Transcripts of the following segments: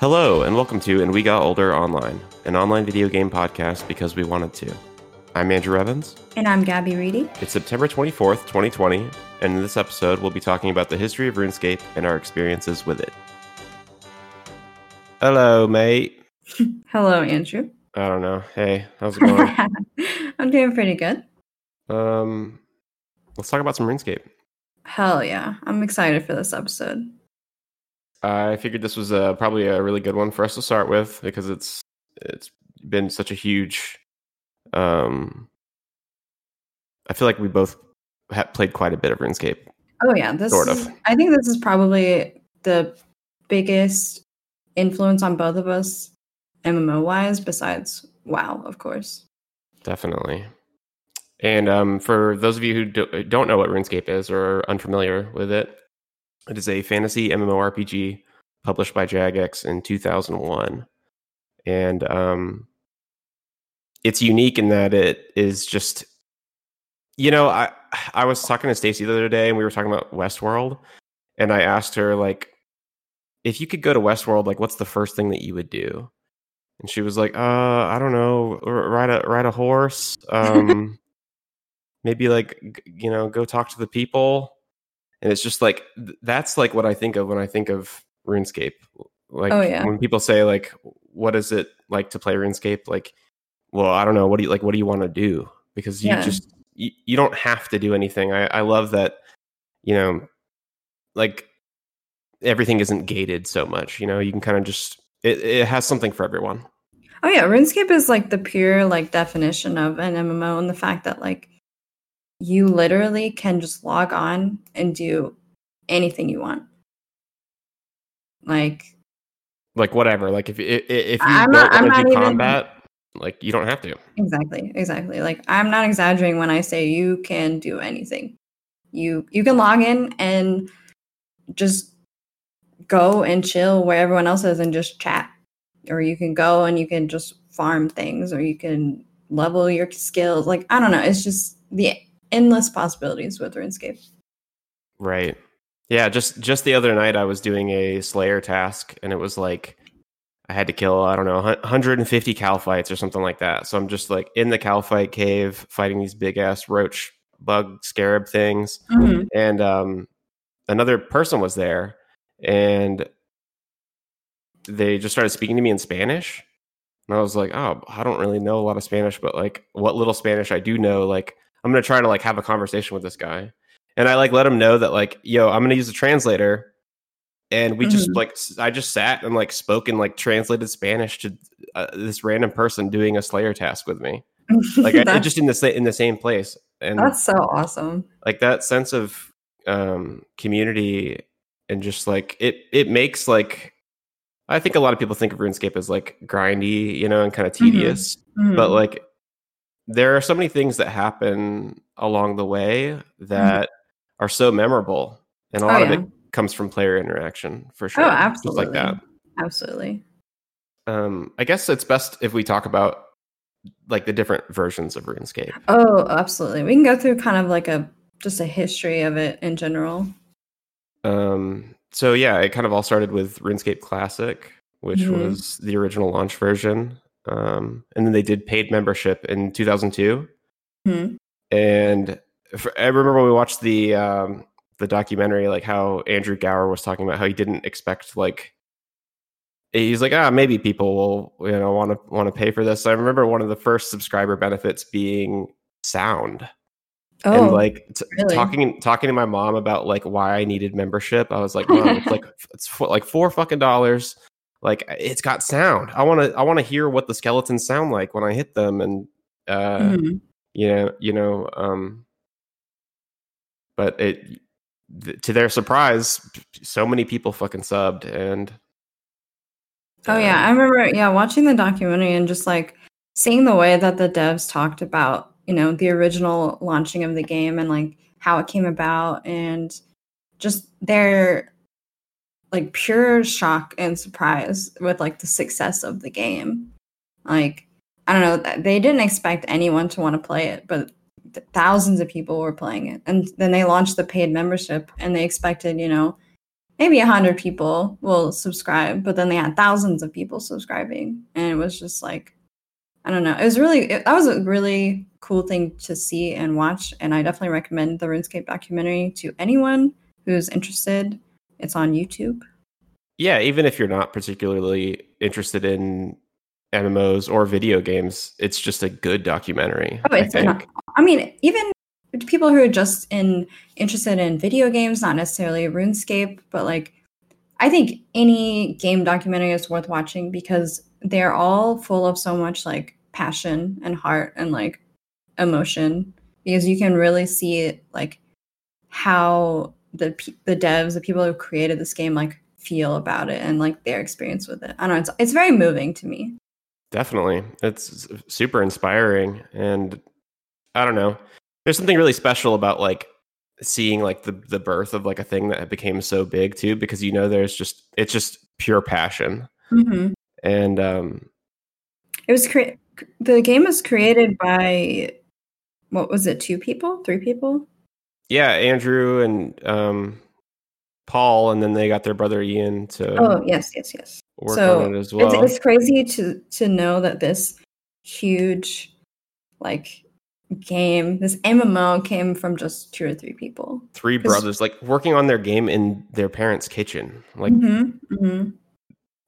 Hello, and welcome to And We Got Older Online, an online video game podcast because we wanted to. I'm Andrew Evans. And I'm Gabby Reedy. It's September 24th, 2020, and in this episode, we'll be talking about the history of RuneScape and our experiences with it. Hello, mate. Hello, Andrew. I don't know. Hey, how's it going? I'm doing pretty good. um, let's talk about some RuneScape. Hell yeah. I'm excited for this episode. I figured this was uh, probably a really good one for us to start with because it's it's been such a huge. Um, I feel like we both have played quite a bit of RuneScape. Oh yeah, this Sort is, of. I think this is probably the biggest influence on both of us MMO wise besides WoW, of course. Definitely. And um, for those of you who do, don't know what RuneScape is or are unfamiliar with it, it is a fantasy MMORPG published by Jagex in 2001. And um, it's unique in that it is just, you know, I I was talking to Stacy the other day and we were talking about Westworld, and I asked her like, if you could go to Westworld, like, what's the first thing that you would do? And she was like, uh, I don't know, r- ride a ride a horse. Um, maybe like you know, go talk to the people. And it's just like that's like what I think of when I think of RuneScape. Like Oh, yeah. when people say like, what is it like to play RuneScape? Like, well, I don't know. What do you like? What do you want to do? Because you Yeah. just you, you don't have to do anything. I, I love that. You know, like everything isn't gated so much. You know, you can kind of just it, it has something for everyone. Oh yeah, RuneScape is like the pure like definition of an MMO and the fact that like you literally can just log on and do anything you want. Like like whatever like if i- i- if you I'm don't not- I'm want to not do even- combat like you don't have to Exactly, exactly. Like I'm not exaggerating when I say you can do anything. You you can log in and just go and chill where everyone else is and just chat. Or you can go and you can just farm things or you can level your skills. Like I don't know, it's just the endless possibilities with RuneScape. right. Yeah just just the other night i was doing a slayer task and it was like i had to kill i don't know 150 kalphites or something like that. So i'm just like in the kalphite cave fighting these big ass roach bug scarab things. And um another person was there and they just started speaking to me in spanish. And i was like oh i don't really know a lot of spanish but like what little spanish i do know like i'm gonna try to like have a conversation with this guy and i like let him know that like yo i'm gonna use a translator and we just Mhm. like I just sat and like spoke in like translated spanish to uh, this random person doing a slayer task with me like I, just in the sa- in the same place and that's so awesome. like that sense of um community and just like it it makes like i think a lot of people think of runescape as like grindy you know and kind of Mhm. tedious but Mhm. like there are so many things that happen along the way that are so memorable and a Mm-hmm. Oh, lot of it comes from player interaction for sure Oh, absolutely. like that Absolutely. um i guess it's best if we talk about like the different versions of runescape Oh, absolutely. We can go through kind of like a just a history of it in general. Um, so yeah, it kind of all started with RuneScape Classic, which Mhm. was the original launch version. Um, and then they did paid membership in 2002. Mhm. And for, I remember when we watched the um, the documentary, like how Andrew Gower was talking about how he didn't expect like he's like ah maybe people will you know want to want to pay for this. I remember one of the first subscriber benefits being sound Oh, and like t- really? talking talking to my mom about like why I needed membership. I was like, mom, it's like it's for, like four fucking dollars. Like it's got sound. I want to I want to hear what the skeletons sound like when I hit them, and uh, Mhm. you know you know. Um, but it th- to their surprise, so many people fucking subbed, and Oh yeah, I um, remember yeah, watching the documentary and just like seeing the way that the devs talked about, you know, the original launching of the game and like how it came about and just their like pure shock and surprise with like the success of the game. Like I don't know, they didn't expect anyone to want to play it, but th- thousands of people were playing it. And then they launched the paid membership and they expected, you know, maybe a hundred people will subscribe, but then they had thousands of people subscribing, and it was just like, I don't know. It was really it, that was a really cool thing to see and watch, and I definitely recommend the RuneScape documentary to anyone who's interested. It's on YouTube. Yeah, even if you're not particularly interested in MMOs or video games, it's just a good documentary. Oh, it's. I, an, I mean, even people who are just in interested in video games, not necessarily RuneScape, but like I think any game documentary is worth watching because they're all full of so much like passion and heart and like emotion because you can really see like how the the devs, the people who created this game like feel about it and like their experience with it. I don't know, it's it's very moving to me. Definitely. It's super inspiring and I don't know there's something really special about like seeing like the the birth of like a thing that became so big too because you know there's just it's just pure passion mm-hmm. and um it was cre- the game was created by what was it two people three people yeah andrew and um paul and then they got their brother ian to oh yes yes yes so it well. it's, it's crazy to to know that this huge like game, this MMO came from just two or three people. Three brothers, like working on their game in their parents' kitchen. Like, mm-hmm, mm-hmm.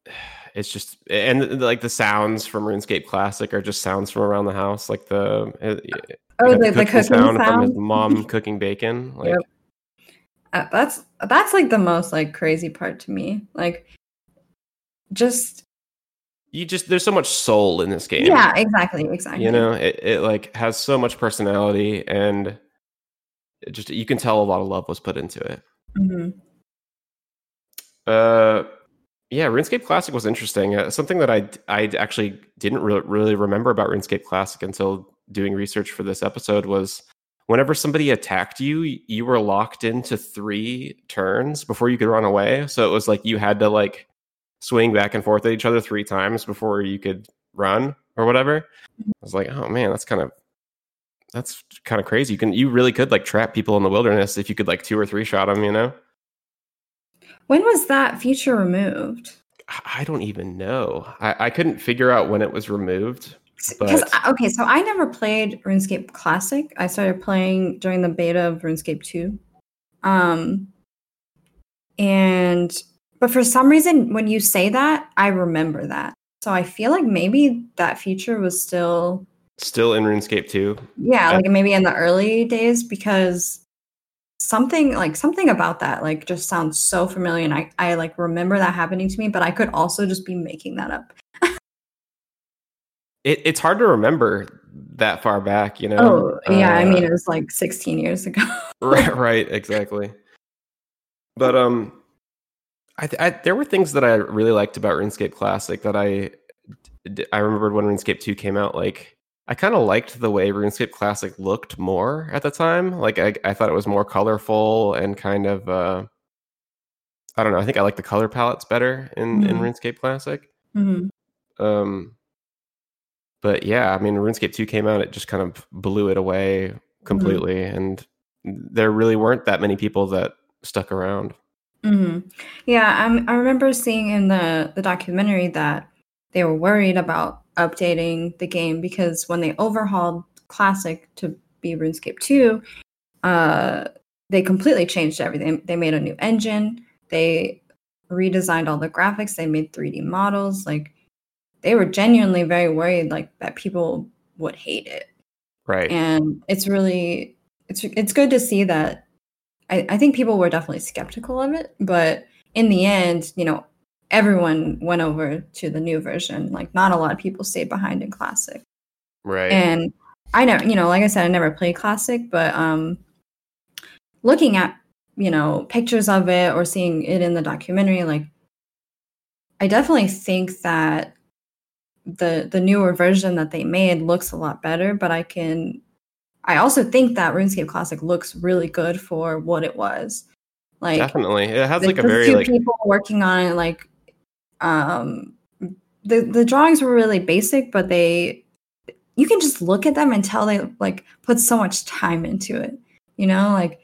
it's just, and like the sounds from RuneScape Classic are just sounds from around the house, like the uh, oh, the, the cooking sound, sound, from his mom cooking bacon. Like, yep. uh, that's that's like the most like crazy part to me. Like, just you just there's so much soul in this game. Yeah, exactly, exactly. You know, it, it like has so much personality and it just you can tell a lot of love was put into it. Mm-hmm. Uh yeah, RuneScape Classic was interesting. Uh, something that I I actually didn't re- really remember about RuneScape Classic until doing research for this episode was whenever somebody attacked you, you were locked into 3 turns before you could run away. So it was like you had to like swing back and forth at each other three times before you could run or whatever. Mm-hmm. I was like, oh man, that's kind of that's kind of crazy. You can you really could like trap people in the wilderness if you could like two or three shot them, you know. When was that feature removed? I don't even know. I, I couldn't figure out when it was removed. Because okay, so I never played RuneScape Classic. I started playing during the beta of RuneScape 2. Um and but for some reason, when you say that, I remember that. So I feel like maybe that feature was still still in RuneScape 2. Yeah, like maybe in the early days because something like something about that like just sounds so familiar and I, I like remember that happening to me, but I could also just be making that up. It, it's hard to remember that far back, you know. Oh, yeah, uh, I mean it was like 16 years ago. right, right, exactly. But um I, I, there were things that I really liked about RuneScape Classic that I I remembered when RuneScape 2 came out. Like I kind of liked the way RuneScape Classic looked more at the time. Like I, I thought it was more colorful and kind of uh, I don't know. I think I like the color palettes better in mm-hmm. in RuneScape Classic. Mm-hmm. Um, but yeah, I mean, RuneScape 2 came out, it just kind of blew it away mm-hmm. completely, mm-hmm. and there really weren't that many people that stuck around. Mm-hmm. Yeah, I'm, I remember seeing in the the documentary that they were worried about updating the game because when they overhauled Classic to be RuneScape 2, uh, they completely changed everything. They made a new engine. They redesigned all the graphics. They made 3D models. Like they were genuinely very worried, like that people would hate it. Right. And it's really it's it's good to see that I, I think people were definitely skeptical of it, but in the end, you know, everyone went over to the new version. Like not a lot of people stayed behind in classic. Right. And I know, you know, like I said, I never played classic, but um looking at, you know, pictures of it or seeing it in the documentary, like I definitely think that the the newer version that they made looks a lot better, but I can I also think that RuneScape Classic looks really good for what it was. Like definitely, it has like a very few like people working on it. Like, um, the the drawings were really basic, but they you can just look at them and tell they like put so much time into it. You know, like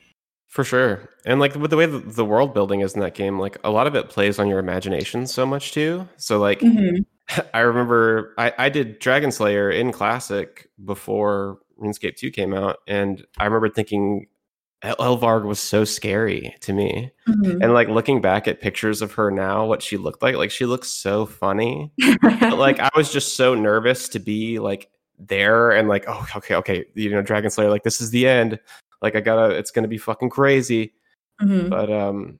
For sure. And like with the way the world building is in that game, like a lot of it plays on your imagination so much too. So like Mhm. I remember I, I did Dragon Slayer in Classic before RuneScape 2 came out, and I remember thinking Elvarg was so scary to me. Mhm. And like looking back at pictures of her now, what she looked like, like she looks so funny. But like I was just so nervous to be like there and like, oh, okay, okay, you know, Dragon Slayer, like this is the end. Like I gotta, it's gonna be fucking crazy. Mhm. But um,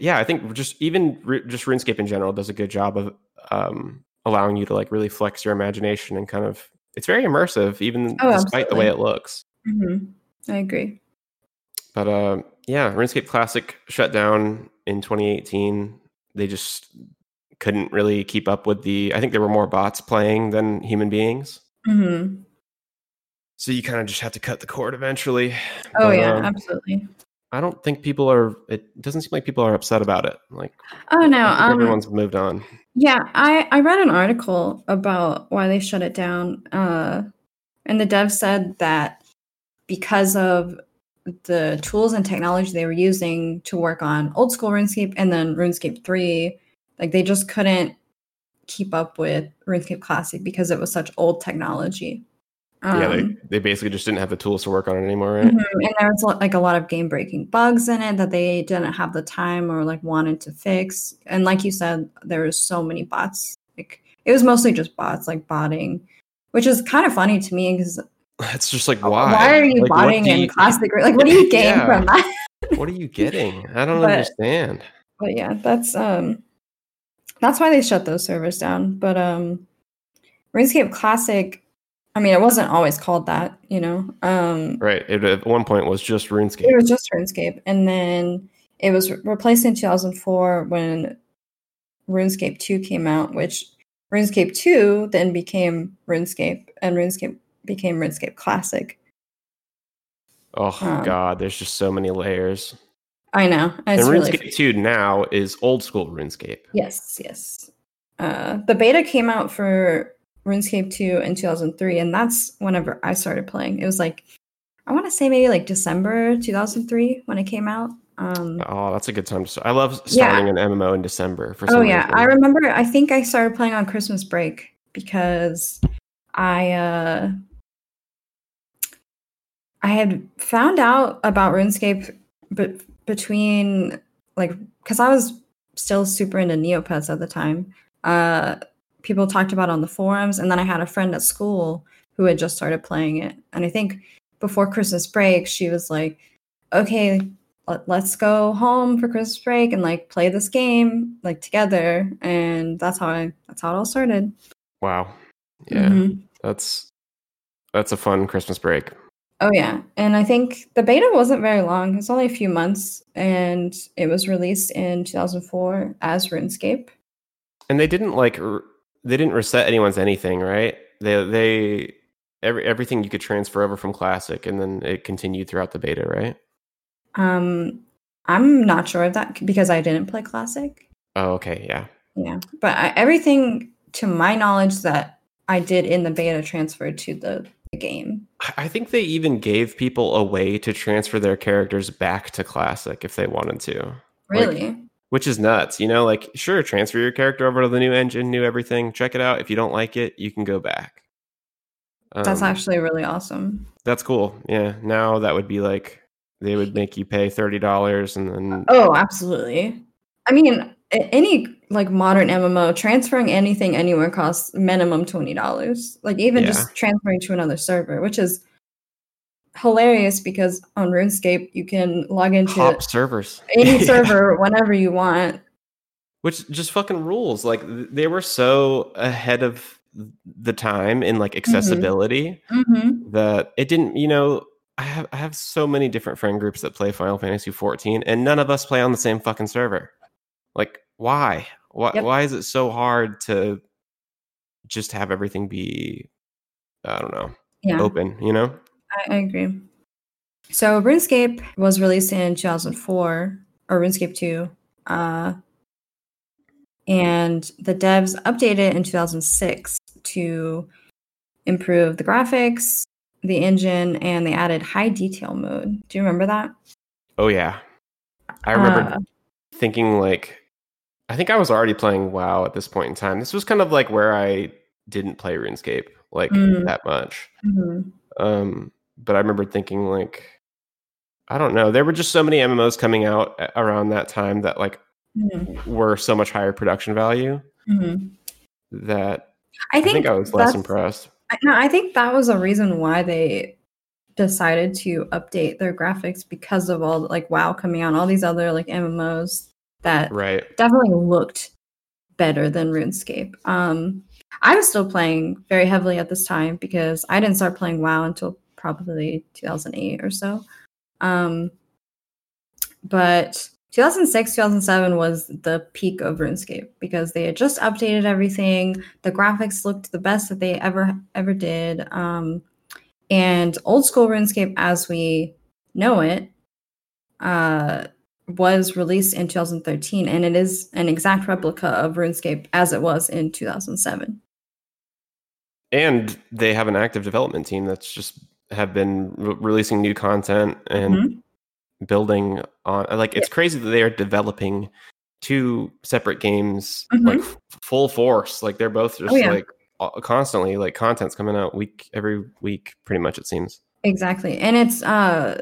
yeah, I think just even just RuneScape in general does a good job of um allowing you to like really flex your imagination and kind of. It's very immersive, even Oh, despite the way it looks. Mhm. I agree. But uh, yeah, RuneScape Classic shut down in 2018. They just couldn't really keep up with the. I think there were more bots playing than human beings, Mm-hmm. so you kind of just have to cut the cord eventually. Oh But, yeah, um, absolutely. I don't think people are. It doesn't seem like people are upset about it. Like Oh no, um, everyone's moved on. Yeah, I, I read an article about why they shut it down. Uh, and the dev said that because of the tools and technology they were using to work on old school RuneScape and then RuneScape 3, like they just couldn't keep up with RuneScape Classic because it was such old technology. Yeah, they, Um, they basically just didn't have the tools to work on it anymore, right? Mhm, And there was like a lot of game breaking bugs in it that they didn't have the time or like wanted to fix. And like you said, there was so many bots. Like it was mostly just bots, like botting, which is kind of funny to me because It's just like why? why are you Like, botting do in classic? Like what do you gain Yeah. from that? What are you getting? I don't But- understand. But yeah, that's um that's why they shut those servers down. But um RuneScape Classic, I mean, it wasn't always called that, you know. Um Right. It at one point was just RuneScape. It was just RuneScape, and then it was re- replaced in 2004 when RuneScape 2 came out, which RuneScape 2 then became RuneScape, and RuneScape became RuneScape Classic. Oh Um, god, there's just so many layers. I know. And It's RuneScape really 2 now is old school RuneScape. yes, yes. Uh, the beta came out for RuneScape 2 in 2003, and that's whenever I started playing. It was like I want to say maybe like December 2003 when it came out. Um, Oh, that's a good time to start. I love Yeah. starting an MMO in December for Oh yeah, reason. I remember. I think I started playing on Christmas break because I uh I had found out about RuneScape, but between like because I was still super into Neopets at the time. Uh, people talked about on the forums, and then I had a friend at school who had just started playing it, and I think before Christmas break, she was like, "Okay, let- let's go home for Christmas break and like play this game like together." And that's how I that's how it all started. Wow. Yeah. Mhm. That's that's a fun Christmas break. Oh yeah, and I think the beta wasn't very long. It was only a few months, and it was released in 2004 as RuneScape. And they didn't like r- they didn't reset anyone's anything, right? They they every everything you could transfer over from classic and then it continued throughout the beta, right? Um, I'm not sure of that because I didn't play Classic. Oh, okay, yeah. Yeah, but I, everything to my knowledge that I did in the beta transferred to the, the game. I- think they even gave people a way to transfer their characters back to classic if they wanted to. Like, Really? Which is nuts. You know, like sure, transfer your character over to the new engine, new everything. Check it out. If you don't like it, you can go back. That's Um, actually really awesome. that's cool. Yeah. Now that would be like they would make you pay thirty dollars and then Oh, absolutely. I mean, any like modern MMO transferring anything anywhere costs minimum twenty dollars. Like even Yeah. just transferring to another server, which is hilarious because on RuneScape you can log into hop servers. any Yeah. server whenever you want. Which just fucking rules. Like they were so ahead of the time in like accessibility. Mm-hmm. that it didn't you know I have I have so many different friend groups that play Final Fantasy 14 and none of us play on the same fucking server. Like why? Why Yep. why is it so hard to just have everything be I don't know, Yeah, open, you know? I, I agree. So RuneScape was released in 2004 or RuneScape 2. Uh, and the devs updated in 2006 to improve the graphics, the engine, and they added high detail mode. Do you remember that? Oh yeah. I remember Uh, thinking like I think I was already playing WoW at this point in time. This was kind of like where I didn't play RuneScape like Mm. that much. mhm. Um but I remember thinking like I don't know, there were just so many MMOs coming out around that time that like Mhm. were so much higher production value Mhm. that I I think, think I was less impressed. I- No, I think that was a reason why they decided to update their graphics because of all like WoW coming out, all these other like MMOs that Right. definitely looked better than RuneScape. Um, I was still playing very heavily at this time because I didn't start playing WoW until probably 2008 or so. Um, but 2006, 2007 was the peak of RuneScape because they had just updated everything. The graphics looked the best that they ever ever did. Um, and old school RuneScape, as we know it, uh, was released in 2013, and it is an exact replica of RuneScape as it was in 2007. And they have an active development team that's just have been re- releasing new content and Mhm. building on like it's crazy that they are developing two separate games Mhm. like f- full force like they're both just Oh, yeah. like constantly like content's coming out week every week pretty much it seems Exactly. And it's uh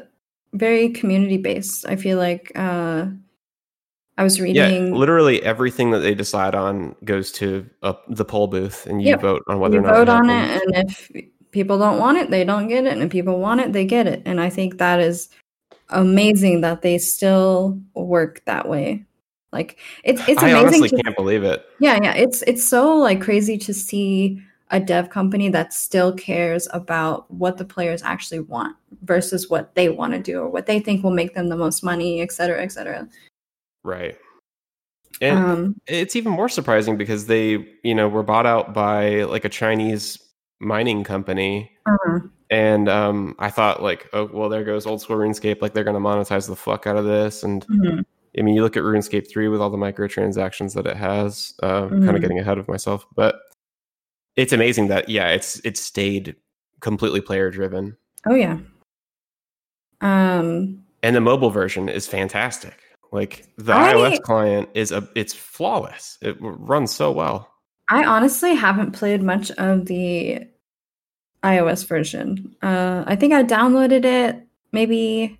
very community based. I feel like uh I was yeah reading literally everything that they decide on goes to uh, the poll booth and you Yep. vote on whether you or not vote on it and if people don't want it, they don't get it. And if people want it, they get it. And I think that is amazing that they still work that way. Like it's it's amazing. i honestly to can't believe it Yeah, yeah. It's it's so like crazy to see a dev company that still cares about what the players actually want versus what they want to do or what they think will make them the most money, et cetera, et cetera. right and Um, it's even more surprising because they you know were bought out by like a chinese mining company. Uh, and um i thought like oh well there goes old school runescape like they're going to monetize the fuck out of this. And mhm, i mean you look at runescape 3 with all the microtransactions that it has uh kind Mhm. of getting ahead of myself but it's amazing that yeah it's it's stayed completely player driven. Oh yeah. Um, and the mobile version is fantastic. Like the I- ios client is a it's flawless. It runs so well I honestly haven't played much of the iOS version. Uh, I think I downloaded it maybe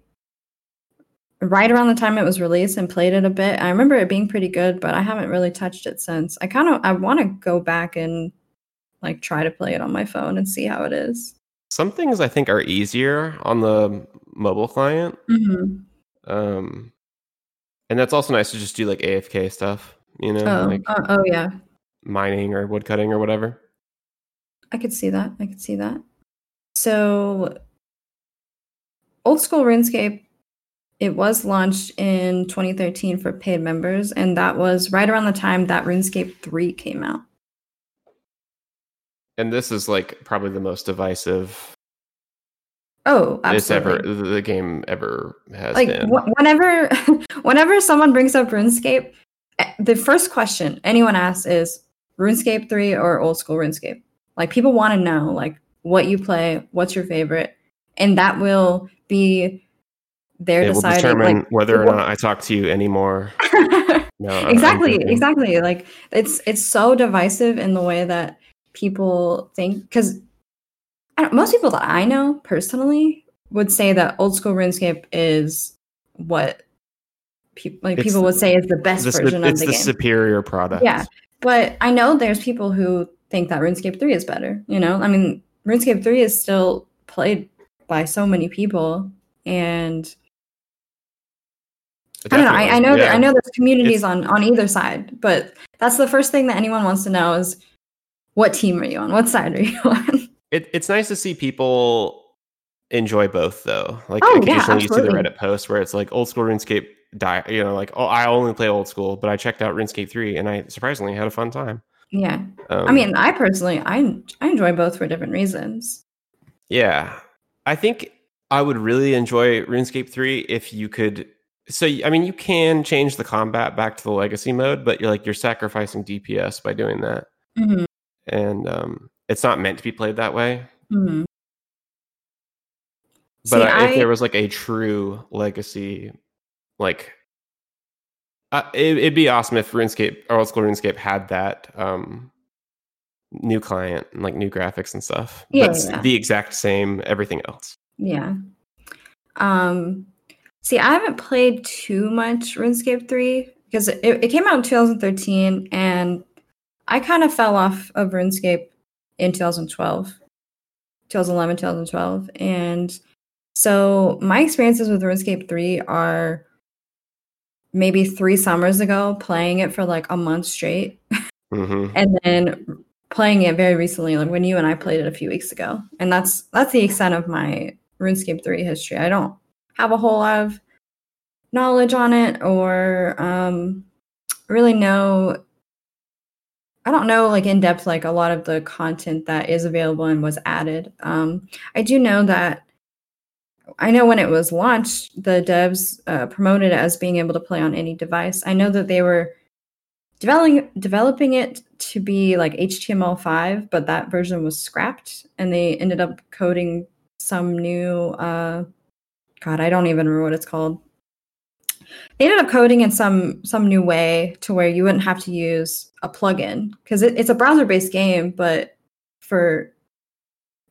right around the time it was released and played it a bit. I remember it being pretty good, but I haven't really touched it since. I kind of I want to go back and like try to play it on my phone and see how it is. some things i think are easier on the mobile client Mm-hmm. um and that's also nice to just do like afk stuff you know Oh, like oh, oh yeah, mining or woodcutting or whatever I could see that. I could see that. So, old school RuneScape, it was launched in 2013 for paid members, and that was right around the time that RuneScape 3 came out. and this is like probably the most divisive Oh, it's ever absolutely. the game ever has Like been wh- whenever, whenever someone brings up RuneScape, eh, the first question anyone asks is RuneScape 3 or old school RuneScape. Like people want to know like what you play, what's your favorite, and that will be their it will deciding. determine like, whether or not i talk to you anymore no exactly exactly like it's it's so divisive in the way that people think because most people that i know personally would say that old school runescape is what people like It's people would say is the best The version of it's the, the game superior product Yeah. But i know there's people who think that runescape 3 is better you know i mean runescape 3 is still played by so many people and I don't know. I, I know that I know there's communities on on either side, but that's the first thing that anyone wants to know is what team are you on? What side are you on? It, it's nice to see people enjoy both though. Like Oh, yeah, occasionally you see the. Reddit post where it's like old school RuneScape die you know, like, oh I only play old school, but I checked out RuneScape 3 and I surprisingly had a fun time. yeah. Um, I mean, I personally I I enjoy both for different reasons. Yeah. I think I would really enjoy RuneScape 3 if you could so I mean you can change the combat back to the legacy mode, but you're like you're sacrificing DPS by doing that. Mhm, And um it's not meant to be played that way. mhm. But See, uh, if I- there was like a true legacy like uh, it, it'd be awesome if RuneScape or old school RuneScape had that um, new client and like new graphics and stuff. Yeah, yeah. the exact same everything else. Yeah. Um see, I haven't played too much RuneScape 3 because it, it came out in 2013 and I kind of fell off of RuneScape in 2012. 2011, 2012. And so my experiences with RuneScape 3 are maybe 3 summers ago playing it for like a month straight. Hmm and then playing it very recently like when you and I played it a few weeks ago. And that's that's the extent of my RuneScape 3 history. I don't have a whole lot of knowledge on it or um really know I don't know like in depth like a lot of the content that is available and was added. Um I do know that I know when it was launched the devs uh, promoted it as being able to play on any device I know that they were developing developing it to be like HTML5, but that version was scrapped, and they ended up coding some new. Uh, God, I don't even remember what it's called. They ended up coding in some some new way to where you wouldn't have to use a plugin because it, it's a browser based game, but for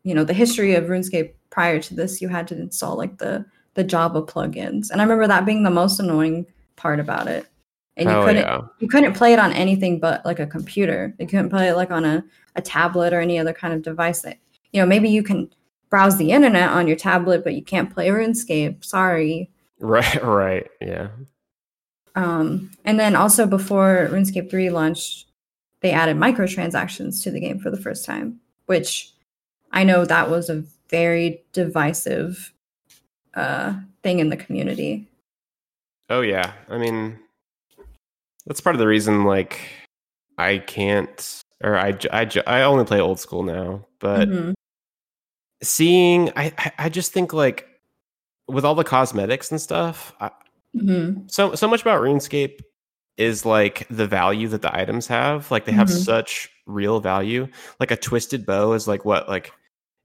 you know the history of RuneScape prior to this, you had to install like the the Java plugins, and I remember that being the most annoying part about it. And you couldn't yeah. you couldn't play it on anything but like a computer. You couldn't play it like on a, a tablet or any other kind of device that you know, maybe you can browse the internet on your tablet, but you can't play RuneScape. Sorry. Right. Right. Yeah. Um, and then also before RuneScape 3 launched, they added microtransactions to the game for the first time, which I know that was a very divisive uh, thing in the community. Oh yeah. I mean, that's part of the reason. Like, I can't, or I I, I only play old school now. But Mhm. seeing, I, I, just think like with all the cosmetics and stuff, I, Mhm. so so much about RuneScape is like the value that the items have. Like they have Mhm. such real value. Like a twisted bow is like what like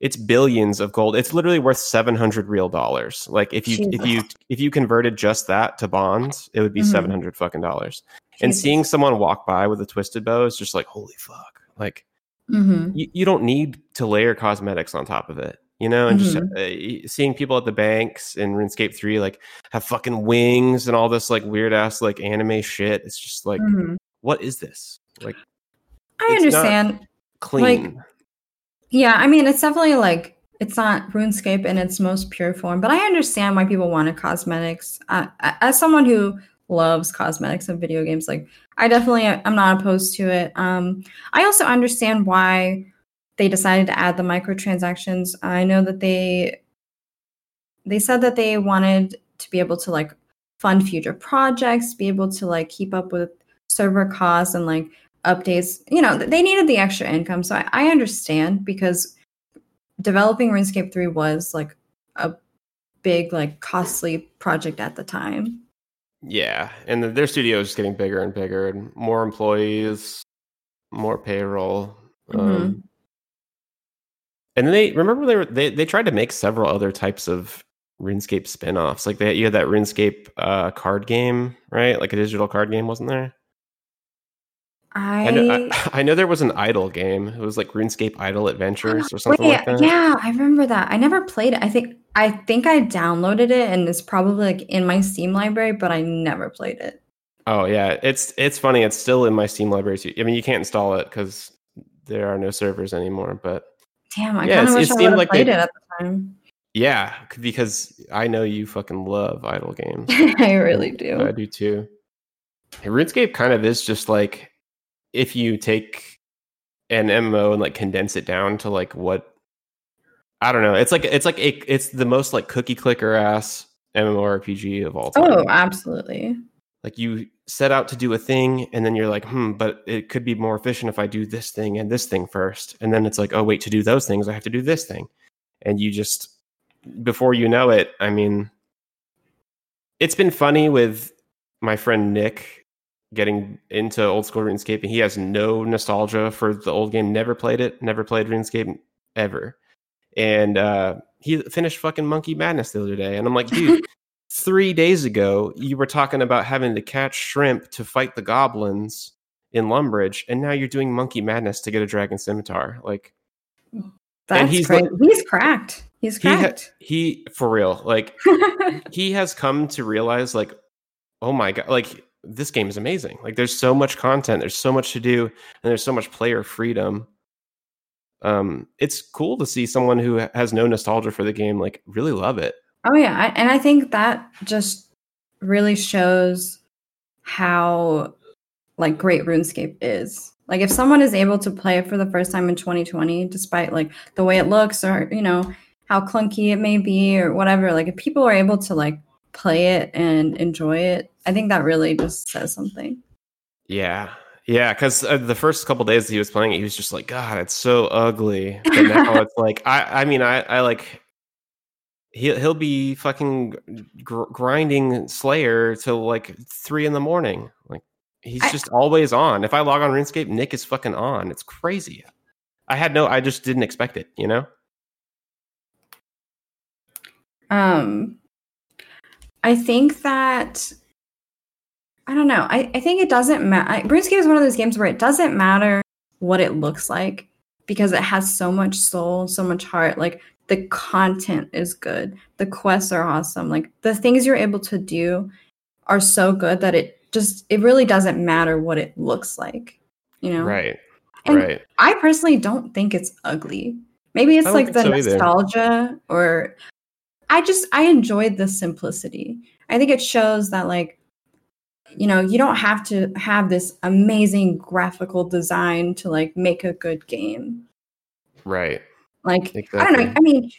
it's billions of gold. It's literally worth seven hundred real dollars. Like if you if you if you converted just that to bonds, it would be Mhm. seven hundred fucking dollars. And seeing someone walk by with a twisted bow is just like holy fuck. Like Mhm. you, you don't need to layer cosmetics on top of it you know and just uh, seeing people at the banks in runescape 3 like have fucking wings and all this like weird ass like anime shit it's just like Mhm. what is this like I understand. clean Yeah, I mean, it's definitely like it's not RuneScape in its most pure form, but I understand why people wanted cosmetics. Uh, as someone who loves cosmetics and video games, like I definitely am not opposed to it. Um, I also understand why they decided to add the microtransactions. I know that they they said that they wanted to be able to like fund future projects, be able to like keep up with server costs and like updates. You know, they needed the extra income. So I, I understand because developing RuneScape 3 was like a big, like costly project at the time. yeah and the, their studio is just getting bigger and bigger and more employees more payroll um, Mhm. and then they remember they were they, they tried to make several other types of RuneScape spin-offs. Like they you had that RuneScape uh, card game, right? Like a digital card game, wasn't there? I, I know, I, I know there was an idle game. It was like RuneScape Idle Adventures or something Wait, like that. Yeah, I remember that. I never played it. I think I think I downloaded it and it's probably like in my Steam library, but I never played it. Oh yeah, it's it's funny. It's still in my Steam library. too. I mean, you can't install it because there are no servers anymore. But Damn, I Yeah, kind of it wish I seemed would like played they- it at the time. yeah, because I know you fucking love idle games. I really do. I do too. And RuneScape kind of is just like if you take an MMO and like condense it down to like what I don't know. It's like it's like a, it's the most like cookie clicker ass MMORPG of all time. Oh, absolutely. Like you set out to do a thing and then you're like, hmm, but it could be more efficient if I do this thing and this thing first. And then it's like, oh wait, to do those things, I have to do this thing. And you just before you know it, I mean it's been funny with my friend Nick getting into old school RuneScape and he has no nostalgia for the old game, never played it, never played RuneScape ever. And uh he finished fucking Monkey Madness the other day. And I'm like, dude, three days ago you were talking about having to catch shrimp to fight the goblins in Lumbridge, and now you're doing monkey madness to get a dragon scimitar. Like That's he's great. like- he's cracked. He's he ha- cracked. he for real, like he has come to realize like oh my god like this game is amazing. Like there's so much content there's so much to do and there's so much player freedom. Um it's cool to see someone who has no nostalgia for the game like really love it. Oh yeah, I, and I think that just really shows how like great RuneScape is. Like if someone is able to play it for the first time in 2020 despite like the way it looks or you know how clunky it may be or whatever, like if people are able to like play it and enjoy it, I think that really just says something. yeah. Yeah because uh, the first couple days he was playing it he was just like god it's so ugly. But now it's like i i mean i i like he'll, he'll be fucking gr- grinding slayer till like three in the morning. Like he's I- just always on. If i log on runescape nick is fucking on. It's crazy. I had no i just didn't expect it you know? Um, I think that I don't know. I, I think it doesn't matter. RuneScape is one of those games where it doesn't matter what it looks like because it has so much soul, so much heart. Like the content is good, the quests are awesome. Like the things you're able to do are so good that it just it really doesn't matter what it looks like. You know, right And right I personally don't think it's ugly. Maybe it's like the so nostalgia or I just I enjoyed the simplicity. I think it shows that like you know, you don't have to have this amazing graphical design to like make a good game. right Like exactly I don't know. I mean,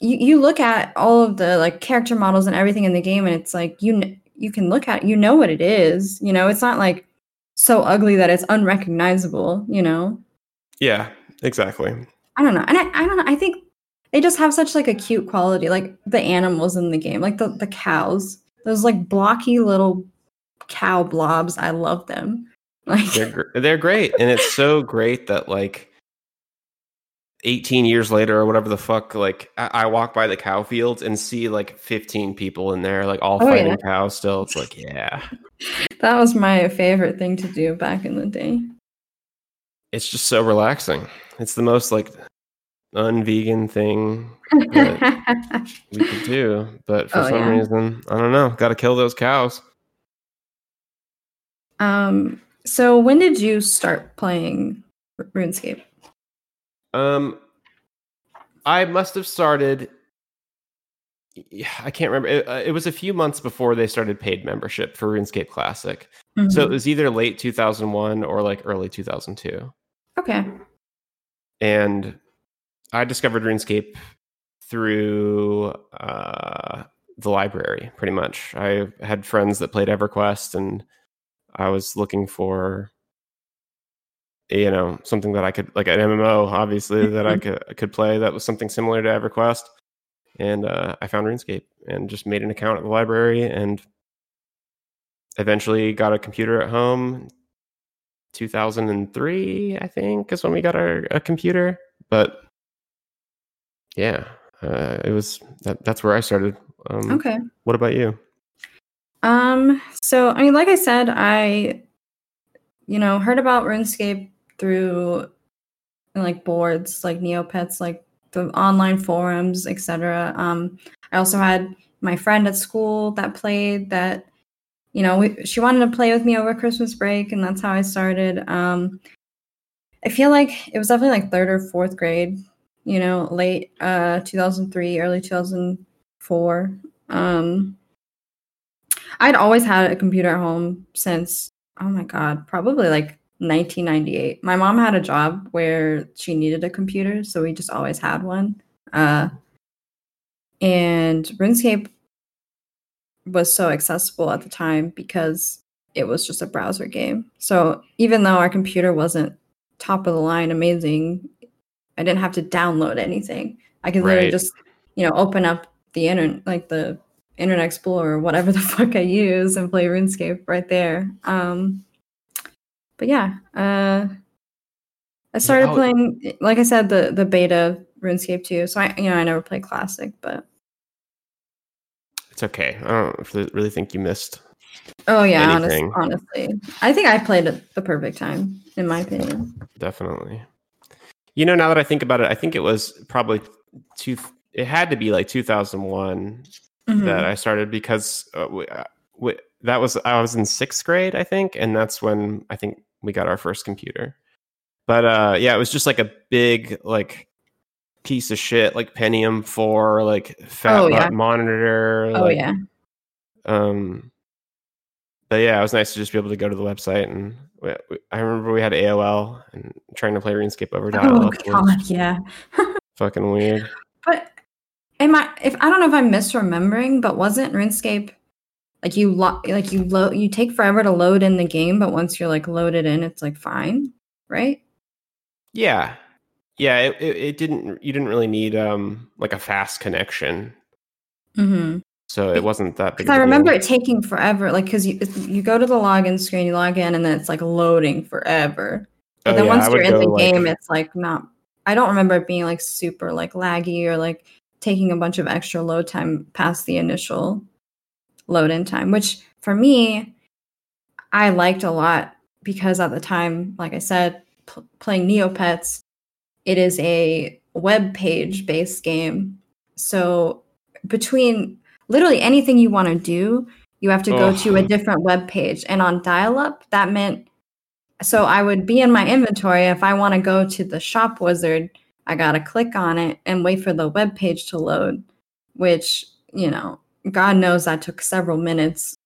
you, you look at all of the like character models and everything in the game, and it's like you kn- you can look at you know what it is. You know, it's not like so ugly that it's unrecognizable. You know, yeah exactly I don't know, and I, I don't know. I think they just have such like a cute quality, like the animals in the game, like the the cows, those like blocky little cow blobs. I love them. Like they're gr- they're great and it's so great that like 18 years later or whatever the fuck like I, I walk by the cow fields and see like 15 people in there like all Oh, fighting yeah. cows still it's like yeah that was my favorite thing to do back in the day. it's just so relaxing it's the most like unvegan thing that we could do but for Oh, some yeah. reason i don't know gotta kill those cows Um. So when did you start playing RuneScape? um i must have started i can't remember it, uh, it was a few months before they started paid membership for runescape classic So it was either late 2001 or like early 2002. okay. And I discovered RuneScape through uh, the library, pretty much. I had friends that played EverQuest, and I was looking for, you know, something that I could, like an MMO, obviously, that I could, could play that was something similar to EverQuest. And uh, I found RuneScape and just made an account at the library and eventually got a computer at home 2003 i think is when we got our a computer but yeah uh, it was that, that's where i started um, Okay. what about you Um. So I mean, like I said, I, you know, heard about RuneScape through like boards, like Neopets, like the online forums, etc. Um. I also had my friend at school that played that. You know, we, she wanted to play with me over Christmas break, and that's how I started. Um, I feel like it was definitely like third or fourth grade. You know, late uh 2003, early 2004. Um, I'd always had a computer at home since oh my god, probably like 1998. My mom had a job where she needed a computer, so we just always had one. Uh, and RuneScape was so accessible at the time because it was just a browser game. So even though our computer wasn't top of the line amazing, I didn't have to download anything. I could literally just, you know, open up the internet, like the Internet Explorer, whatever the fuck I use, and play RuneScape right there. Um, but yeah, uh, I started I'll- playing, like I said, the the beta RuneScape too. So I, you know, I never played Classic, but it's okay. I don't really- really think you missed. Oh yeah, honest, honestly, I think I played at the perfect time, in my opinion. Definitely. You know, now that I think about it, I think it was probably two. It had to be like 2001 Mhm. that I started because uh, we, uh, we, that was I was in sixth grade, I think, and that's when I think we got our first computer. But uh, yeah, it was just like a big like piece of shit, like Pentium four, like fat Oh, yeah. monitor. Oh like, yeah, Um, but yeah, it was nice to just be able to go to the website and we, we- I remember we had AOL and trying to play RuneScape over dial oh up was god, yeah. fucking weird. But am I? If I don't know if I'm misremembering, but wasn't RuneScape like you lo- like you load you take forever to load in the game, but once you're like loaded in, it's like fine, right? Yeah, yeah. It, it, it didn't. You didn't really need um like a fast connection, Mm-hmm. so it wasn't that big. I remember it taking forever, like because you you go to the login screen, you log in, and then it's like loading forever. But Oh, then yeah, once you're in the like- game, it's like not. I don't remember it being like super like laggy or like taking a bunch of extra load time past the initial load in time, which for me, I liked a lot because at the time, like I said, p- playing Neopets, it is a web page based game. So between literally anything you want to do, you have to go Ugh. to a different web page. And on dial up, that meant so I would be in my inventory. If I want to go to the shop wizard, I got to click on it and wait for the web page to load, which, you know, God knows that took several minutes.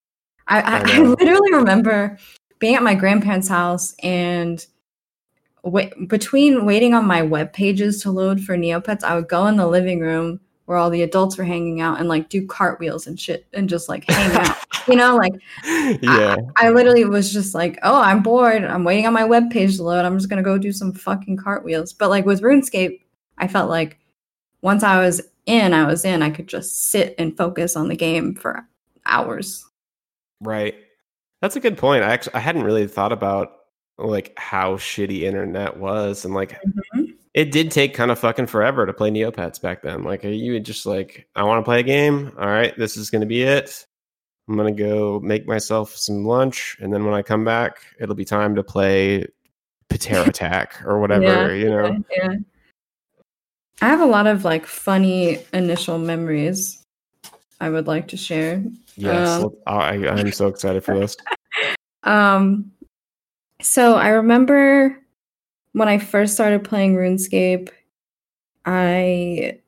I, I, I I literally remember being at my grandparents' house and wait, between waiting on my web pages to load for Neopets, I would go in the living room where all the adults were hanging out and like do cartwheels and shit and just like hang out. You know, like yeah, I literally was just like, oh, I'm bored. I'm waiting on my web page to load. I'm just gonna go do some fucking cartwheels. But like with RuneScape, I felt like once I was in, I was in. I could just sit and focus on the game for hours. right. That's a good point. I actually I hadn't really thought about like how shitty internet was and like Mhm. It did take kind of fucking forever to play Neopets back then. Like you would just like, I want to play a game. All right, this is gonna be it. I'm gonna go make myself some lunch, and then when I come back, it'll be time to play Patera Attack or whatever. Yeah, you know, Yeah. I have a lot of like funny initial memories I would like to share. yes. Um, I, I'm so excited for this. Um, so I remember when I first started playing RuneScape, I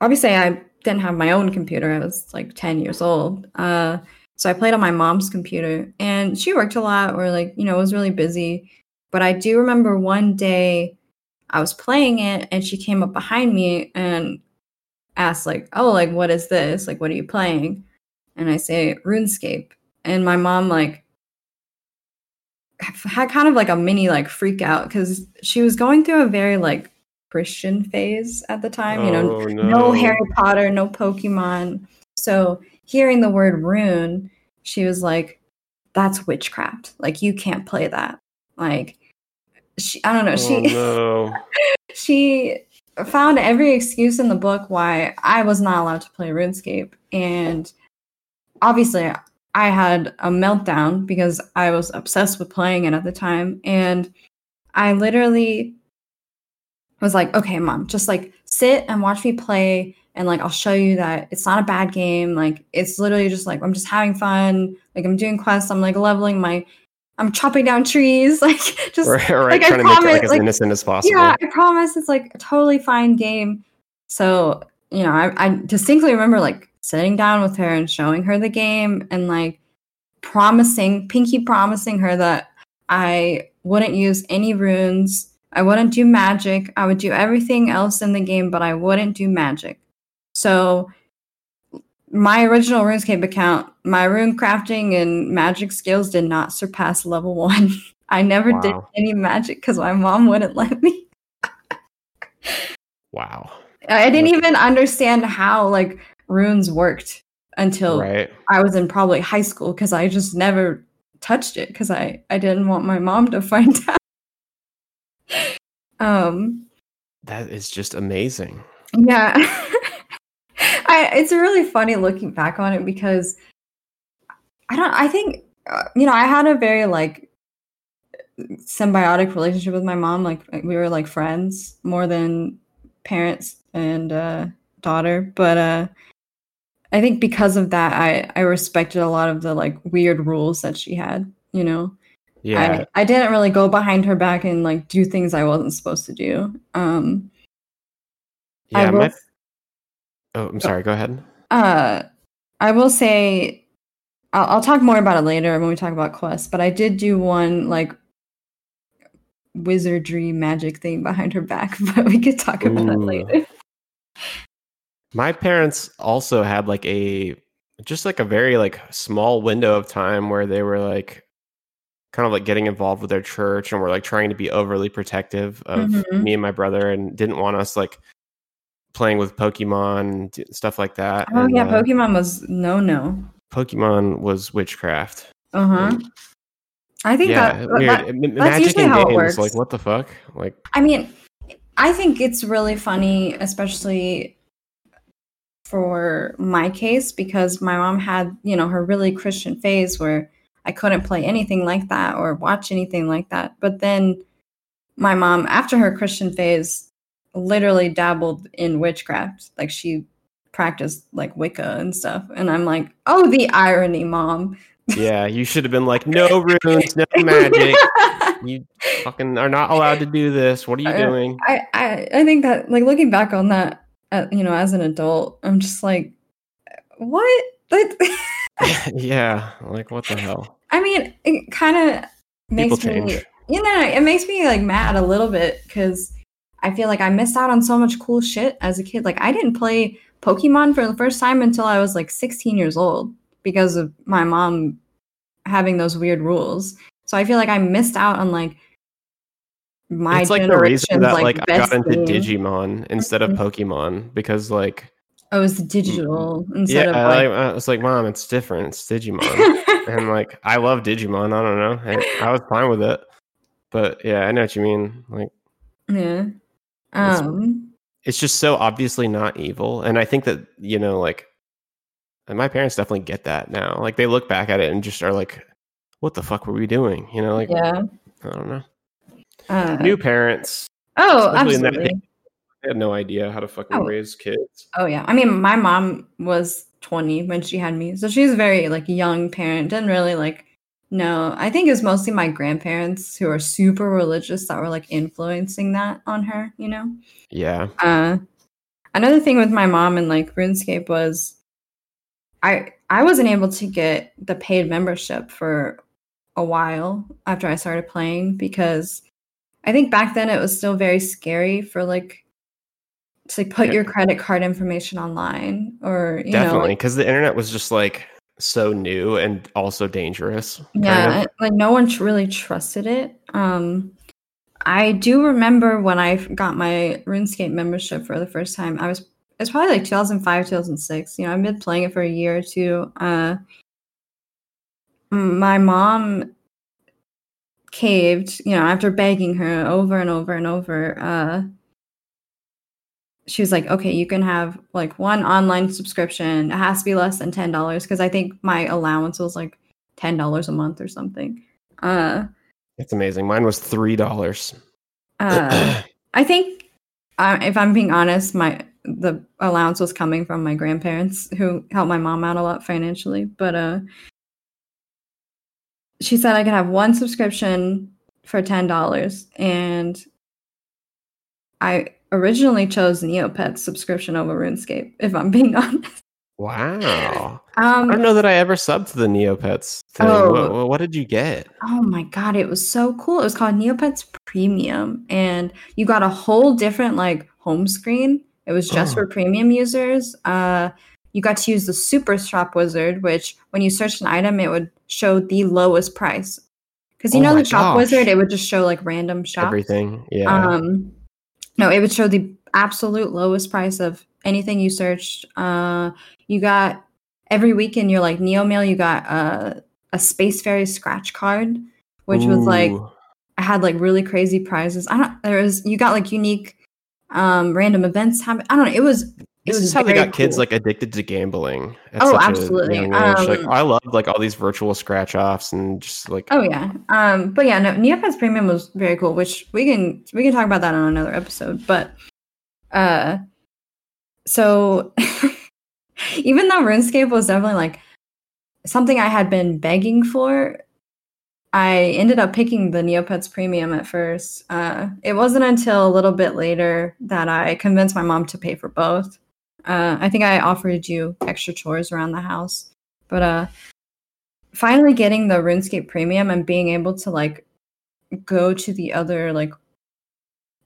obviously I didn't have my own computer. I was like 10 years old. Uh, so I played on my mom's computer and she worked a lot or like, you know, was really busy. But I do remember one day I was playing it and she came up behind me and asked like, "Oh, like what is this? Like what are you playing?" And I say RuneScape. And my mom like had kind of like a mini like freak out because she was going through a very like Christian phase at the time. you know, Oh, no Harry Potter, no Pokemon. So hearing the word rune, she was like, "That's witchcraft. Like you can't play that." Like she, I don't know. Oh, She no. she found every excuse in the book why I was not allowed to play RuneScape, and obviously I had a meltdown because I was obsessed with playing it at the time, and I literally was like, "Okay, mom, just like sit and watch me play." And like I'll show you that it's not a bad game. Like it's literally just like I'm just having fun. Like I'm doing quests. I'm like leveling my. I'm chopping down trees. Like just Right, right. like, I trying to make it like promise, as like- innocent as possible. yeah, I promise it's like a totally fine game. So, you know, I, I distinctly remember like sitting down with her and showing her the game and like promising, Pinky promising her that I wouldn't use any runes. I wouldn't do magic. I would do everything else in the game, but I wouldn't do magic. So, my original RuneScape account, my rune crafting and magic skills did not surpass level one. I never did any magic because my mom wouldn't let me. Wow. I didn't even understand how like runes worked until Right. I was in probably high school because I just never touched it because I I didn't want my mom to find out. um That is just amazing. yeah. I it's really funny looking back on it because I don't. I think uh, you know I had a very like symbiotic relationship with my mom. Like we were like friends more than parents and uh, daughter. But uh, I think because of that, I I respected a lot of the like weird rules that she had. You know. Yeah. I, I didn't really go behind her back and like do things I wasn't supposed to do. Um, yeah. will My, oh, I'm sorry. Go ahead. Uh, I will say, I'll, I'll talk more about it later when we talk about quests. But I did do one like wizardry magic thing behind her back, but we could talk about it later. My parents also had like a just like a very like small window of time where they were like kind of like getting involved with their church and were like trying to be overly protective of Mhm. me and my brother and didn't want us like playing with Pokemon stuff like that. Oh And, yeah, uh, Pokemon was no no. Pokemon was witchcraft. Uh huh. I think yeah, that, weird. that- M- that's Magic usually and how it games, works. like what the fuck? Like I mean, I think it's really funny, especially for my case, because my mom had, you know, her really Christian phase where I couldn't play anything like that or watch anything like that. But then my mom, after her Christian phase, literally dabbled in witchcraft. Like she practiced like Wicca and stuff. And I'm like, oh, the irony, mom. yeah, you should have been like no runes, no magic. You fucking are not allowed to do this. What are you doing? I, I I think that like looking back on that, uh, you know, as an adult, I'm just like, what? That yeah, like what the hell? I mean, it kind of makes me, you know, it makes me like mad a little bit because I feel like I missed out on so much cool shit as a kid. Like I didn't play Pokemon for the first time until I was like 16 years old because of my mom having those weird rules. So I feel like I missed out on like my it's like the reason that like, like, I got into game. Digimon instead of Mhm. Pokemon because like Oh, it was digital yeah, instead of I, like. I was like, mom, it's different. It's Digimon, and like I love Digimon. I don't know, and I was fine with it. But yeah, I know what you mean. Like yeah. It's- Um. it's just so obviously not evil, and I think that you know, like, and my parents definitely get that now. Like they look back at it and just are like, "What the fuck were we doing?" You know, like Yeah. I don't know. Uh, New parents oh, absolutely. they had no idea how to fucking Oh. raise kids. Oh yeah. I mean, my mom was 20 when she had me, so she's a very like young parent. Didn't really like. No, I think it's mostly my grandparents who are super religious that were like influencing that on her. You know. Yeah, Uh, another thing with my mom and like RuneScape was, I I wasn't able to get the paid membership for a while after I started playing because I think back then it was still very scary for like to like, put Yeah. your credit card information online or you know definitely, like, because the internet was just like so new and also dangerous. yeah of. like no one really trusted it um i do remember when I got my runescape membership for the first time i was it's probably like 2005 2006 you know i've been playing it for a year or two uh my mom caved you know after begging her over and over and over uh she was like okay you can have like one online subscription it has to be less than $10 because i think my allowance was like $10 a month or something uh It's amazing. Mine was three dollars. uh i think uh, if i'm being honest my the allowance was coming from my grandparents who helped my mom out a lot financially but uh she said i could have one subscription for $10 and i originally chose neopets subscription over runescape if i'm being honest wow. um I don't know that I ever subbed to the Neopets. Thing. Oh. What, what, what did you get? Oh my god, it was so cool. It was called Neopets Premium and you got a whole different like home screen. It was just Oh. for premium users. Uh you got to use the Super Shop Wizard, which when you searched an item, it would show the lowest price. Because you Oh know the Shop gosh. Wizard, it would just show like random shops. Everything. Yeah. Um, no, it would show the absolute lowest price of anything you searched. Uh, you got every weekend you're like Neo Mail, you got uh, a Space Fairy scratch card, which was like Ooh. had like really crazy prizes. I don't. There was you got like unique um random events happen. I don't know. It was This is how they got kids like addicted to gambling. Oh, absolutely. age. like Um, I love like all these virtual scratch offs and just like Oh yeah. Um but yeah, no Neopets Premium was very cool, which we can we can talk about that on another episode. But uh so even though RuneScape was definitely like something I had been begging for, I ended up picking the Neopets Premium at first. Uh it wasn't until a little bit later that I convinced my mom to pay for both. Uh I think I offered you extra chores around the house. But uh finally getting the RuneScape Premium and being able to like go to the other like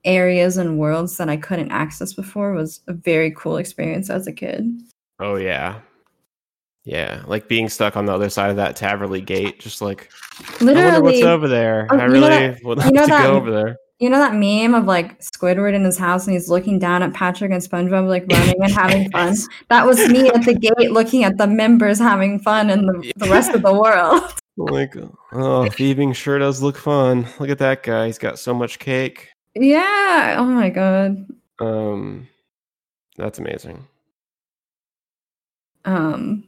areas and worlds that I couldn't access before was a very cool experience as a kid. oh yeah. Yeah, like being stuck on the other side of that Taverley gate, just like I what's over there. Oh, I really that- would know to that- go over there. You know that meme of like Squidward in his house and he's looking down at Patrick and SpongeBob like running and having fun. That was me at the gate looking at the members having fun and the, the rest of the world. Like, oh, thieving sure does look fun. Look at that guy; he's got so much cake. yeah. Oh my god. Um, that's amazing. um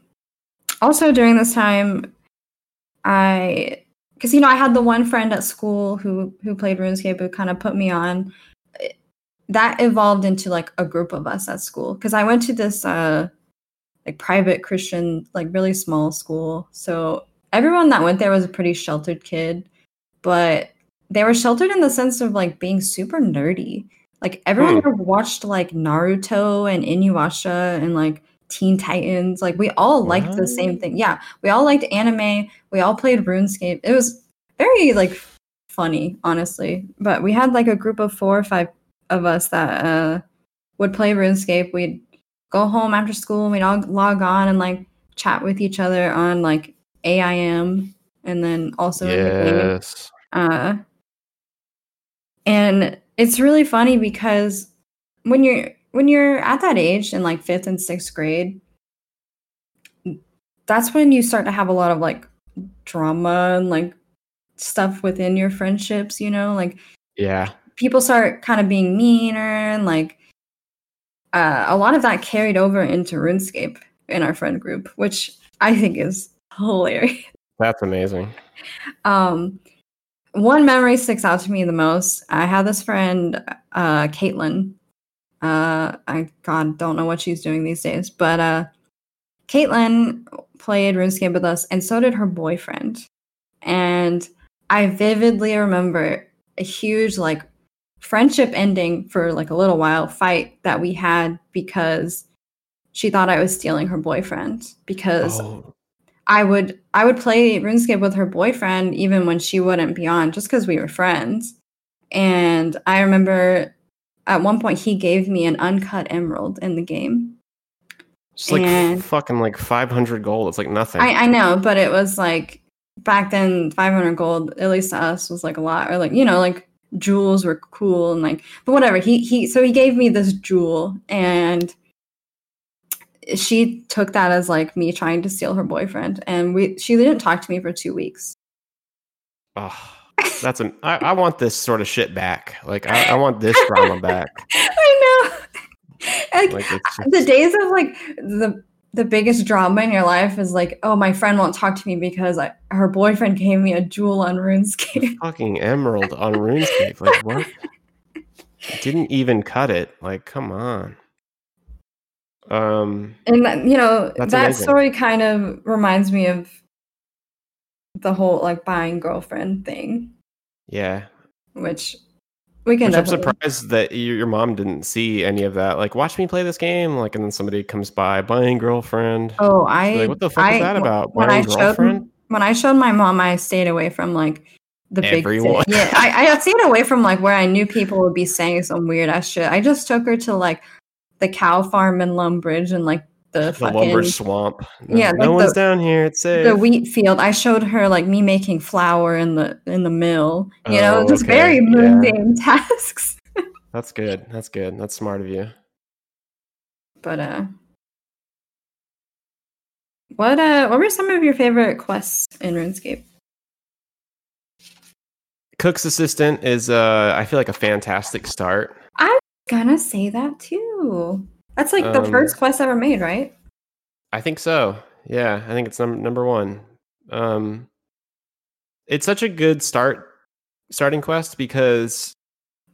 also during this time i because you know i had the one friend at school who who played runescape who kind of put me on. That evolved into like a group of us at school. Because i went to this uh like private christian like really small school. So everyone that went there was a pretty sheltered kid but they were sheltered in the sense of like being super nerdy. Like everyone Hmm. watched like naruto and inuyasha and like Teen Titans. Like we all liked the same thing. Yeah, we all liked anime. We all played RuneScape. It was very like funny, honestly. But we had like a group of four or five of us that uh, would play RuneScape. We'd go home after school and we'd all log on and like chat with each other on like AIM and then also the. Yes. Uh, and it's really funny because when you're when you're at that age in like fifth and sixth grade, that's when you start to have a lot of like drama and like stuff within your friendships. You know, like Yeah. people start kind of being meaner and like uh, a lot of that carried over into RuneScape in our friend group, which I think is hilarious. That's amazing. Um, one memory sticks out to me the most. I had this friend, uh, Caitlin. Uh, I God don't know what she's doing these days, but uh, Caitlin played RuneScape with us, and so did her boyfriend. And I vividly remember a huge like friendship ending for like a little while fight that we had because she thought I was stealing her boyfriend because Oh, I would I would play RuneScape with her boyfriend even when she wouldn't be on, just because we were friends. And I remember at one point he gave me an uncut emerald in the game. it's like and- fucking like 500 gold. It's like nothing. I, I know, but it was like back then 500 gold, at least to us, was like a lot. Or like, you know, like jewels were cool and like but whatever. He he so he gave me this jewel and she took that as like me trying to steal her boyfriend and we she didn't talk to me for two weeks oh, that's an. I, I want this sort of shit back. Like I, I want this drama back. I know. Like, Like just, the days of like the the biggest drama in your life is like, oh, my friend won't talk to me because I, her boyfriend gave me a jewel on RuneScape. fucking emerald on RuneScape. Like what? Didn't even cut it. Like come on. Um. And you know, that amazing. story kind of reminds me of the whole like buying girlfriend thing, Yeah. which we can Which I'm surprised that your, your mom didn't see any of that. Like, watch me play this game. Like, and then somebody comes by buying girlfriend. Oh, I like, what the fuck I, is that about? When Buying I showed girlfriend? when I showed my mom, I stayed away from like the big Everyone. Yeah, I, I stayed away from like where I knew people would be saying some weird ass shit. I just took her to like the cow farm in Lumbridge and like the, The fucking lumber swamp. No, Yeah, no like one's down here. It's safe. the wheat field. I showed her like me making flour in the in the mill. You know, Oh, just okay, very yeah. mundane tasks. That's good. That's good. That's smart of you. But uh what uh what were some of your favorite quests in RuneScape? Cook's assistant is, uh, I feel like a fantastic start. I'm gonna say that too. That's like the Um, first quest ever made, right? I think so. Yeah, I think it's num- number one. Um, it's such a good start starting quest because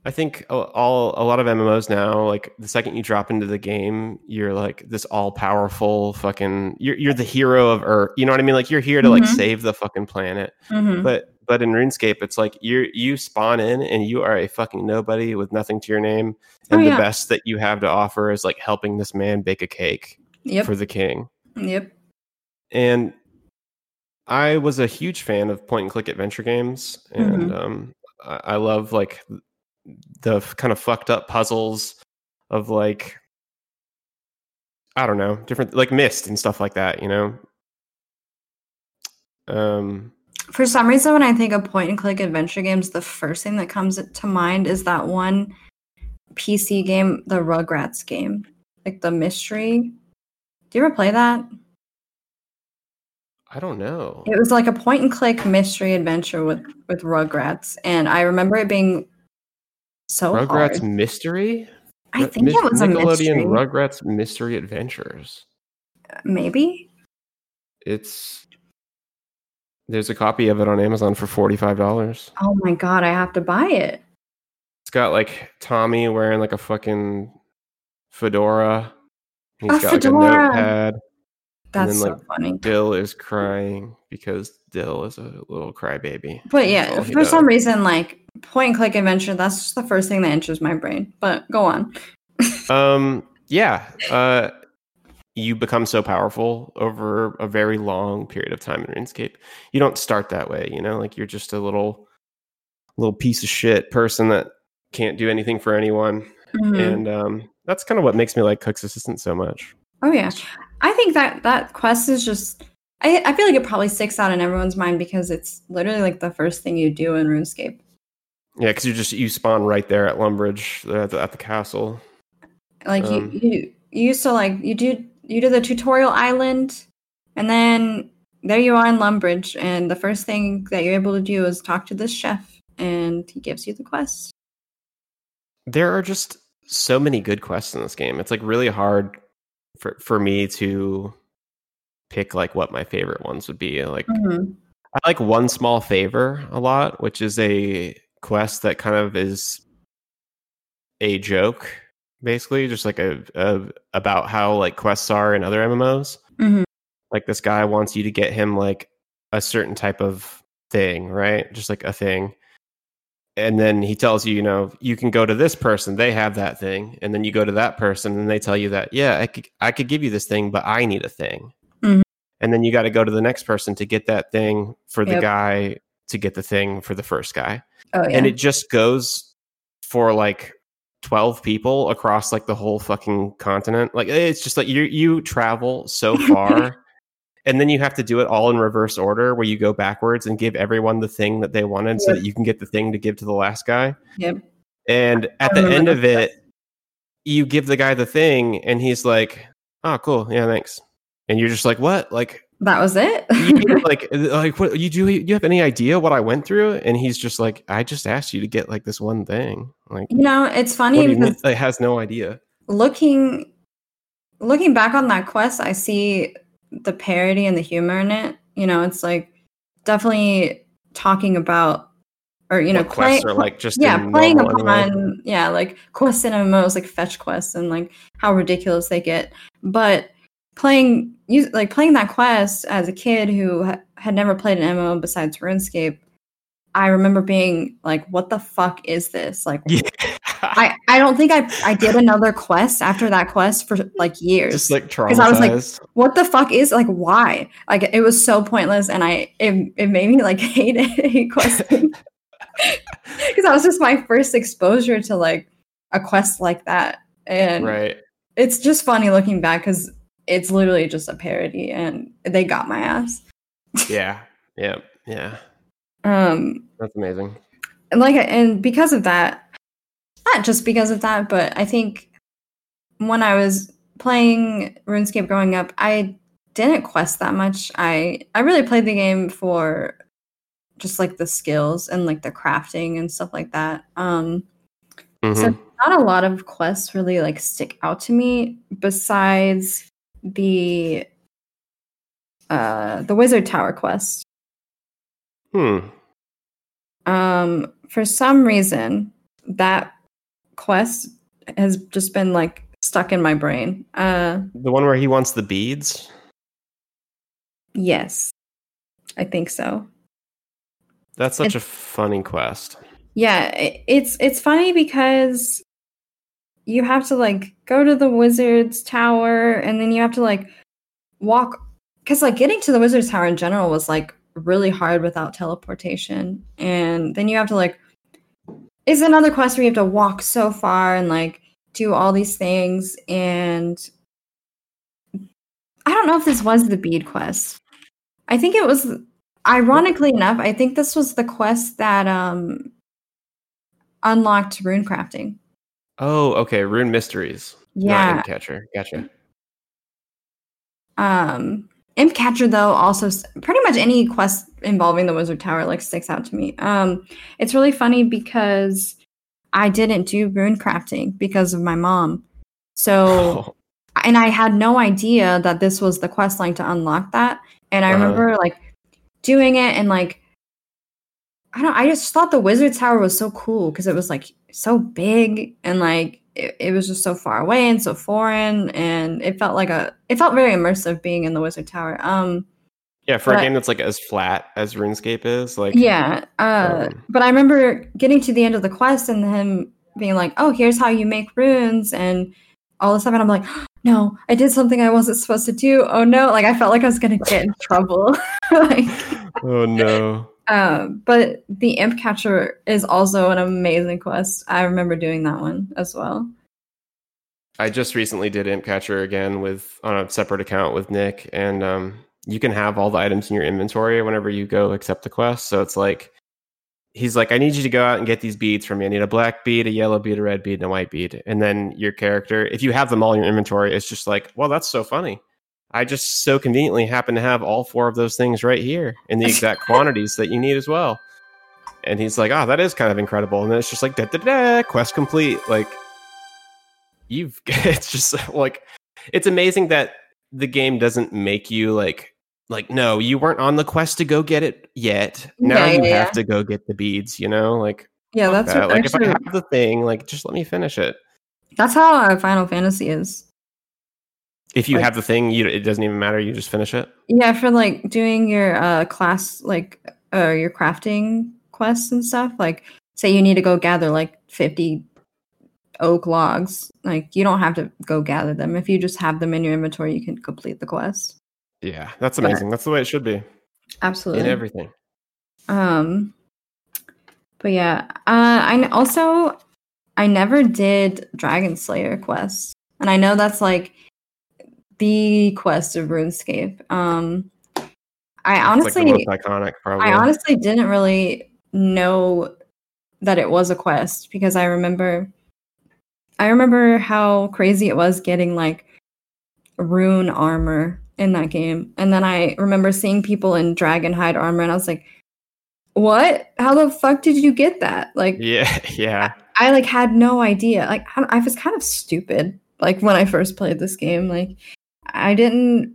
I think a- all a lot of MMOs now, like the second you drop into the game, you're like this all powerful fucking. You're you're the hero of Earth. You know what I mean? Like you're here to like Mhm. save the fucking planet. Mm-hmm. But but in RuneScape, it's like you you spawn in and you are a fucking nobody with nothing to your name, Oh, and the best that you have to offer is like helping this man bake a cake Yep. for the king. yep. And I was a huge fan of point and click adventure games, and um, I, I love like the kind of fucked up puzzles of like I don't know different like Myst and stuff like that. You know. Um, For some reason, when I think of point and click adventure games, the first thing that comes to mind is that one PC game, the Rugrats game, like the mystery. Do you ever play that? I don't know. It was like a point and click mystery adventure with with Rugrats, and I remember it being so Rugrats hard. Mystery. I think Mis- it was a Nickelodeon. Rugrats Mystery Adventures. Maybe. It's there's a copy of it on Amazon for forty five dollars. Oh my god, I have to buy it. It's got like Tommy wearing like a fucking fedora. He's A got fedora. like a notepad. That's then, so like, funny. Dill is crying because Dill is a little crybaby. But yeah, for some reason, like point and click adventure, that's just the first thing that enters my brain. But go on. Um, yeah. Uh, you become so powerful over a very long period of time in RuneScape. You don't start that way, you know. Like you're just a little, little piece of shit person that can't do anything for anyone, Mhm. and um, that's kind of what makes me like Cook's Assistant so much. Oh yeah, I think that that quest is just. I I feel like it probably sticks out in everyone's mind because it's literally like the first thing you do in RuneScape. Yeah, because you just you spawn right there at Lumbridge at the, at the castle. Like Um, you, you you used to like you do you do the tutorial island, and then there you are in Lumbridge, and the first thing that you're able to do is talk to this chef, and he gives you the quest. There are just so many good quests in this game. It's like really hard for for me to pick like what my favorite ones would be. Like Mhm. I like one small favor a lot, which is a quest that kind of is a joke, basically, just like a, a about how like quests are in other MMOs. Mhm. Like this guy wants you to get him like a certain type of thing, right? Just like a thing. And then he tells you, you know, you can go to this person, they have that thing, and then you go to that person, and they tell you that, yeah, I could, I could give you this thing, but I need a thing. Mm-hmm. And then you got to go to the next person to get that thing for the Yep. guy to get the thing for the first guy Oh yeah. and it just goes for like 12 people across like the whole fucking continent. Like eh, it's just like you you travel so far and then you have to do it all in reverse order where you go backwards and give everyone the thing that they wanted so that you can get the thing to give to the last guy. Yep. and at the end of it you give the guy the thing and he's like oh cool. Yeah thanks. And you're just like what? Like That was it. like uh, like what you do you have any idea what i went through and he's just like i just asked you to get like this one thing like you know, it's funny because Like, has no idea looking looking back on that quest, I see the parody and the humor in it. You know, it's like definitely talking about or you know, what quests play- are like just yeah, playing upon anime. yeah, like quests in MMOs, like fetch quests, and like how ridiculous they get. But playing like playing that quest as a kid who ha- had never played an MMO besides RuneScape, I remember being like, "What the fuck is this?" Like, yeah. I I don't think I I did another quest after that quest for like years. just like I was like, what the fuck is like why? Like it was so pointless and i it, it made me like hate it hate questing. Because that was just my first exposure to like a quest like that. And right. it's just funny looking back because it's literally just a parody and they got my ass. Yeah. Yeah. Yeah. Um that's amazing. and like and because of that not just because of that but i think when i was playing runescape growing up i didn't quest that much. I i really played the game for just like the skills and like the crafting and stuff like that. Um Mhm. not a lot of quests really like stick out to me besides the uh the wizard tower quest Hmm. um for some reason that quest has just been like stuck in my brain uh The one where he wants the beads. yes i think so That's such a funny quest. yeah i- it's it's funny because you have to like go to the wizard's tower and then you have to like walk because like getting to the wizard's tower in general was like really hard without teleportation. And then you have to like it's another quest where you have to walk so far and like do all these things. And i don't know if this was the bead quest. I think it was ironically enough i think this was the quest that um unlocked rune crafting Oh, okay. Rune mysteries. yeah Not catcher. Gotcha. Um, Imp Catcher though also pretty much any quest involving the Wizard Tower like sticks out to me. Um, it's really funny because I didn't do rune crafting because of my mom. So and I had no idea that this was the quest line to unlock that. And I Uh-huh. remember like doing it and like I don't I just thought the wizard tower was so cool because it was like so big and like it, it was just so far away and so foreign and it felt like a it felt very immersive being in the wizard tower. Um yeah, for a game that's like as flat as RuneScape is, like yeah, uh um, but I remember getting to the end of the quest and him being like, "Oh, here's how you make runes," and all this stuff, and I'm like, "No, I did something I wasn't supposed to do. Oh no!" Like I felt like I was gonna get in trouble. like, oh no. Um, but the imp catcher is also an amazing quest. I remember doing that one as well. I just recently did Imp Catcher again with on a separate account with Nick, and um, you can have all the items in your inventory whenever you go accept the quest. So it's like he's like, I need you to go out and get these beads for me. I need a black bead, a yellow bead, a red bead, and a white bead. And then your character, if you have them all in your inventory, it's just like, well, that's so funny. I just so conveniently happen to have all four of those things right here in the exact quantities that you need as well. And he's like, oh, that is kind of incredible. And then it's just like, da da da, quest complete. Like, you've, it's just like, it's amazing that the game doesn't make you like, like, no, you weren't on the quest to go get it yet. Now Yeah, you yeah, have to go get the beads, you know? Like, Yeah, that's that. like, if I actually, have the thing, like, just let me finish it. that's how uh, Final Fantasy is. If you Like- have the thing, you it doesn't even matter. You just finish it. Yeah, for like doing your uh class like uh your crafting quests and stuff. Like say you need to go gather like 50 oak logs. Like you don't have to go gather them. If you just have them in your inventory, you can complete the quest. Yeah, that's But- amazing. That's the way it should be Absolutely. in everything. Um but yeah, uh I also I never did Dragon Slayer quests And I know that's like the quest of RuneScape. Um I honestly like iconic, probably. I honestly didn't really know that it was a quest because I remember I remember how crazy it was getting like rune armor in that game. And then I remember seeing people in dragonhide armor and I was like, "What? How the fuck did you get that?" Like yeah, yeah. I like had no idea. Like I, I was kind of stupid like when I first played this game. Like I didn't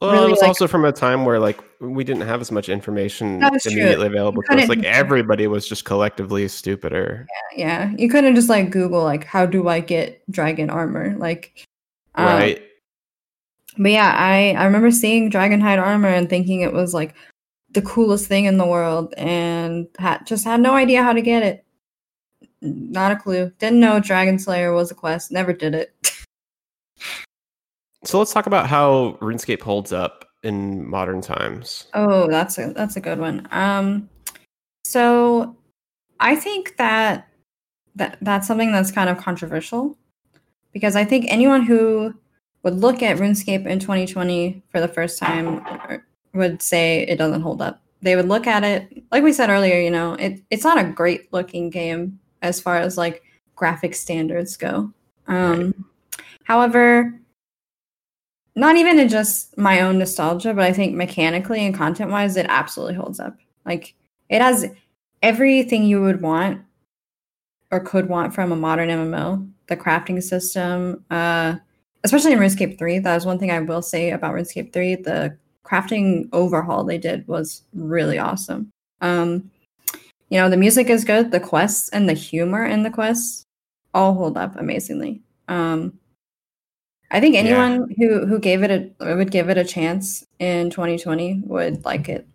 Well, really, it was like- also from a time where like we didn't have as much information is true. immediately available to us. Like everybody was just collectively stupider. yeah, you couldn't just like Google like how do I get dragon armor? Like um, right. But yeah, I I remember seeing Dragonhide armor and thinking it was like the coolest thing in the world, and had just had no idea how to get it. Not a clue. Didn't know Dragon Slayer was a quest. Never did it. So let's talk about how RuneScape holds up in modern times. oh, that's a that's a good one. Um, so I think that that that's something that's kind of controversial because I think anyone who would look at RuneScape in 2020 for the first time would say it doesn't hold up. They would look at it, like we said earlier, you know, it, it's not a great looking game as far as like graphic standards go. Um, However, not even in just my own nostalgia, but I think mechanically and content wise, it absolutely holds up. Like it has everything you would want or could want from a modern MMO. The crafting system, uh, especially in RuneScape 3, that was one thing I will say about RuneScape 3. The crafting overhaul they did was really awesome. Um, you know, the music is good, the quests and the humor in the quests all hold up amazingly. Um, I think anyone yeah. who who gave it a would give it a chance in 2020 would like it.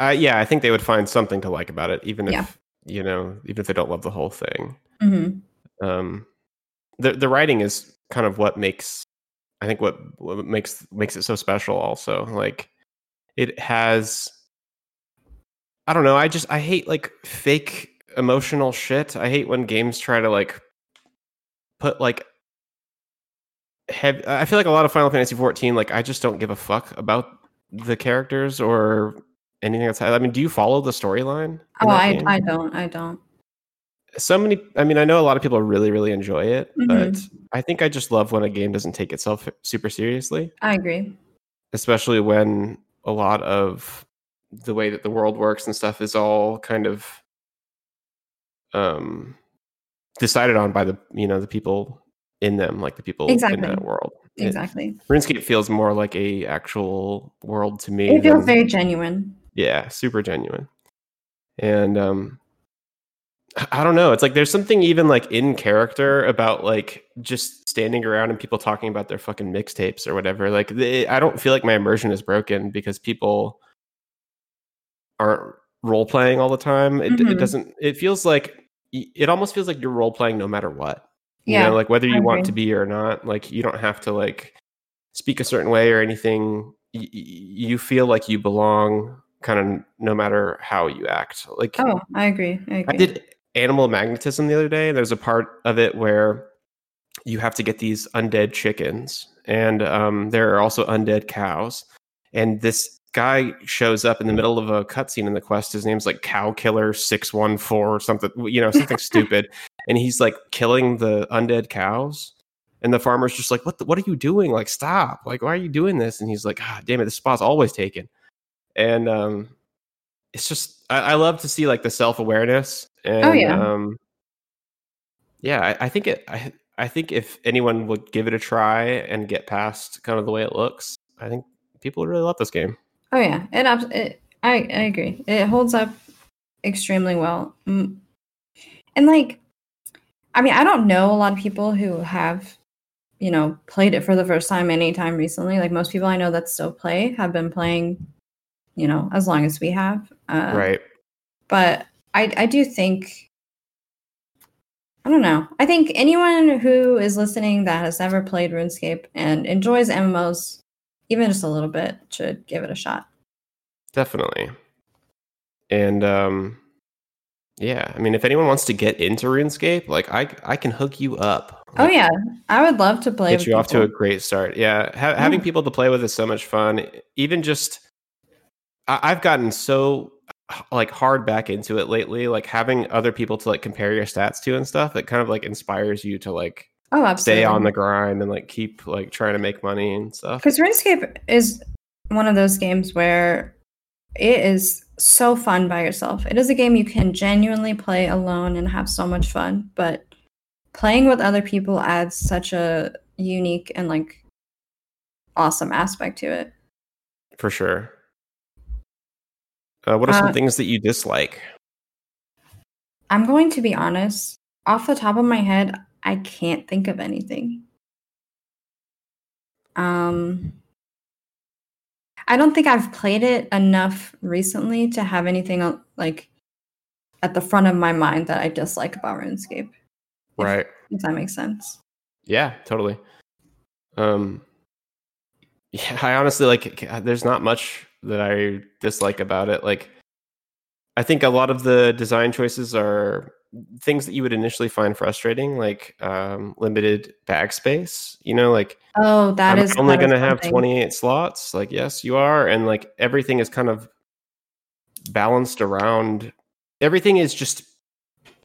Uh, yeah, I think they would find something to like about it, even if yeah. you know, even if they don't love the whole thing. Mm-hmm. Um, the the writing is kind of what makes I think what what makes makes it so special. Also, like it has. I don't know. I just I hate like fake emotional shit. I hate when games try to like put like have I feel like a lot of Final Fantasy 14 like I just don't give a fuck about the characters or anything that's I mean do you follow the storyline? Oh, I I don't. I don't. So many I mean I know a lot of people really really enjoy it, mm-hmm. but I think I just love when a game doesn't take itself super seriously. I agree. Especially when a lot of the way that the world works and stuff is all kind of um decided on by the you know the people in them, like the people exactly. in that world. Exactly. It, RuneScape feels more like a actual world to me. It feels than, very genuine. Yeah, super genuine. And um I don't know. It's like there's something even like in character about like just standing around and people talking about their fucking mixtapes or whatever. Like they, I don't feel like my immersion is broken because people aren't role playing all the time. It, mm-hmm. it doesn't. It feels like it almost feels like you're role playing no matter what. You yeah, know, like whether you want to be or not, like you don't have to like speak a certain way or anything. Y- you feel like you belong kind of no matter how you act. Like Oh, I agree. I, agree. I did animal magnetism the other day. There's a part of it where you have to get these undead chickens and um, there are also undead cows. And this guy shows up in the middle of a cutscene in the quest. His name's like Cow Killer Six One Four or something, you know, something stupid and he's like killing the undead cows. And the farmer's just like, "What? The, what are you doing? Like, stop! Like, why are you doing this?" And he's like, "Ah, damn it, this spot's always taken." And um, it's just I, I love to see like the self awareness. And, oh yeah. Um, yeah, I, I think it. I I think if anyone would give it a try and get past kind of the way it looks, I think people would really love this game. Oh yeah, it. it I I agree. It holds up extremely well. And like I mean, I don't know a lot of people who have, you know, played it for the first time anytime recently. Like most people I know that still play have been playing, you know, as long as we have. Uh, right. But I, I do think, I don't know. I think anyone who is listening that has never played RuneScape and enjoys MMOs, even just a little bit, should give it a shot. Definitely. And um, yeah, I mean, if anyone wants to get into RuneScape, like I, I can hook you up. Oh, like, oh yeah, I would love to play. Get you people. off to a great start. Yeah, ha- yeah, having people to play with is so much fun. Even just, I- I've gotten so like hard back into it lately. Like having other people to like compare your stats to and stuff. It kind of like inspires you to like oh absolutely. stay on the grind and like keep like trying to make money and stuff. Because RuneScape is one of those games where it is so fun by yourself. It is a game you can genuinely play alone and have so much fun, but playing with other people adds such a unique and like awesome aspect to it. For sure. Uh, what are some uh, things that you dislike? I'm going to be honest. Off the top of my head, I can't think of anything. Um, I don't think I've played it enough recently to have anything like at the front of my mind that I dislike about RuneScape. Right. If, if that makes sense. Yeah, totally. Um yeah, I honestly like there's not much that I dislike about it. Like I think a lot of the design choices are things that you would initially find frustrating, like um, limited bag space. You know, like oh, that I'm is only going to have 28 slots. Like yes, you are, and like everything is kind of balanced around. Everything is just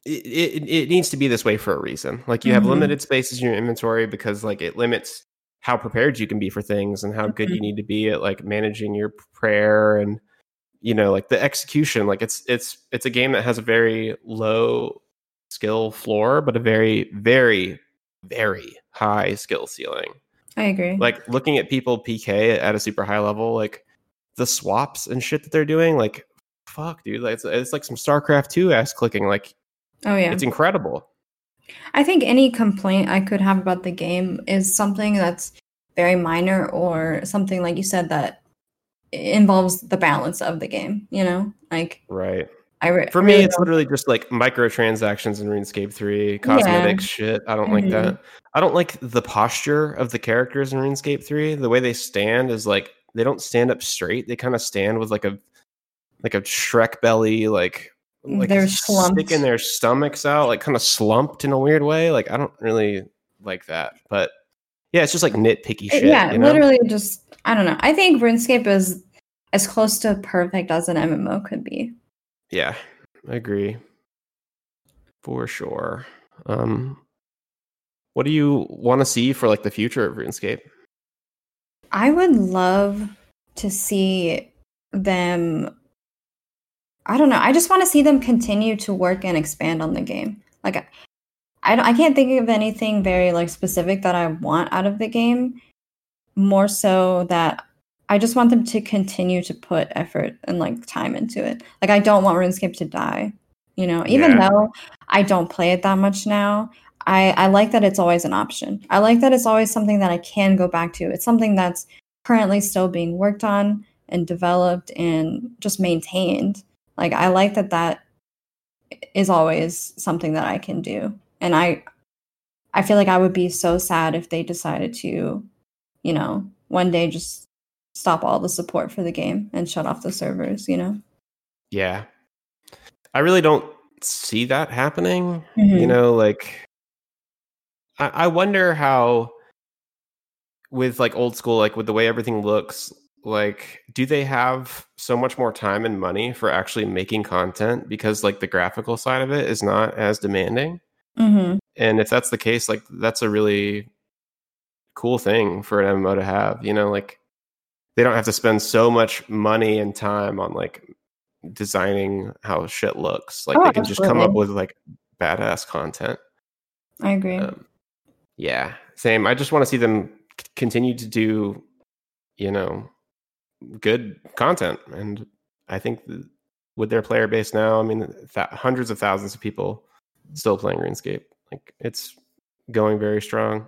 it, it, it needs to be this way for a reason. Like you have mm-hmm. limited spaces in your inventory because like it limits how prepared you can be for things and how mm-hmm. good you mm-hmm. need to be at like managing your prayer and you know like the execution like it's it's it's a game that has a very low skill floor, but a very, very, very high skill ceiling. I agree. Like looking at people PK at a super high level, like the swaps and shit that they're doing, like fuck, dude, like it's, it's like some StarCraft two ass clicking. Like oh yeah, it's incredible. I think any complaint I could have about the game is something that's very minor or something like you said that involves the balance of the game. You know, like right. I re- For me, really it's literally just like microtransactions in RuneScape 3, cosmetics shit. I don't like Mhm. that. I don't like the posture of the characters in RuneScape 3. The way they stand is like they don't stand up straight. They kind of stand with like a like a Shrek belly, like like They're slumped. sticking their stomachs out, like kind of slumped in a weird way. Like I don't really like that. But yeah, it's just like nitpicky shit. yeah, you know? literally just I don't know. I think RuneScape is as close to perfect as an MMO could be. Yeah, I agree. For sure. Um what do you want to see for like the future of RuneScape? I would love to see them. I don't know. I just want to see them continue to work and expand on the game. Like, I- I, don't- I can't think of anything very like specific that I want out of the game. More so that I just want them to continue to put effort and like time into it. Like, I don't want RuneScape to die. You know, even Yeah. though I don't play it that much now, I, I like that it's always an option. I like that it's always something that I can go back to. It's something that's currently still being worked on and developed and just maintained. Like I like that that is always something that I can do. And I I feel like I would be so sad if they decided to, you know, one day just stop all the support for the game and shut off the servers, you know? Yeah. I really don't see that happening. Mm-hmm. You know, like I, I wonder how with like old school, like with the way everything looks, like do they have so much more time and money for actually making content because like the graphical side of it is not as demanding? Mm-hmm. and if that's the case like that's a really cool thing for an mmo to have you know like they don't have to spend so much money and time on like designing how shit looks. Like Oh, they can just come up with like badass content. I agree. um, yeah same. I just want to see them c- continue to do you know good content. And i think th- with their player base now i mean th- hundreds of thousands of people still playing runescape like it's going very strong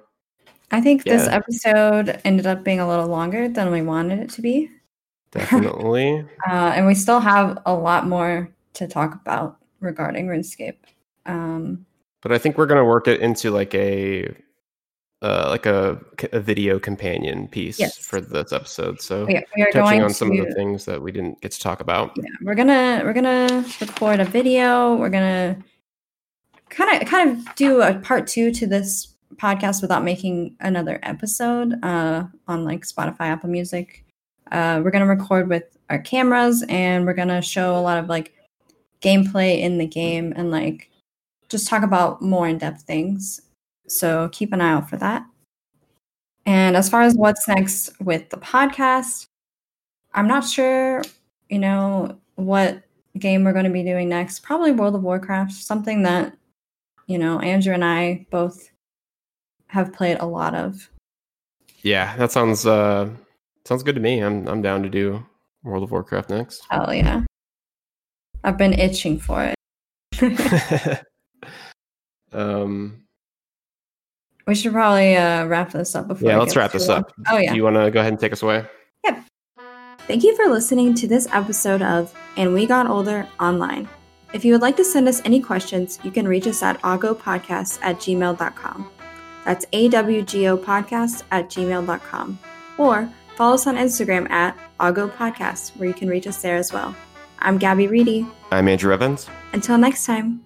I think this episode ended up being a little longer than we wanted it to be. definitely Uh, and we still have a lot more to talk about regarding RuneScape. Um, but i think we're going to work it into like a uh, like a, a video companion piece Yes. for this episode so we, we are touching going on to, some of the things that we didn't get to talk about yeah, we're gonna we're gonna record a video. We're gonna kind of kind of do a part two to this podcast without making another episode uh, on like Spotify, Apple Music. Uh, we're gonna record with our cameras and we're gonna show a lot of like gameplay in the game and like just talk about more in-depth things. So keep an eye out for that. And as far as what's next with the podcast, I'm not sure, you know, what game we're going to be doing next. Probably World of Warcraft, something that, you know, Andrew and I both have played a lot of. yeah that sounds uh sounds good to me i'm i'm down to do world of warcraft next Oh yeah. I've been itching for it. um we should probably uh, wrap this up before. yeah let's wrap this long. up Oh, yeah. do you want to go ahead and take us away Yep. Thank you for listening to this episode of And We Got Older Online. If you would like to send us any questions, you can reach us at awgopodcast at gmail.com. That's A-W-G-O podcast at gmail.com. Or follow us on Instagram at Augo Podcast, where you can reach us there as well. I'm Gabby Reedy. i'm andrew evans Until next time.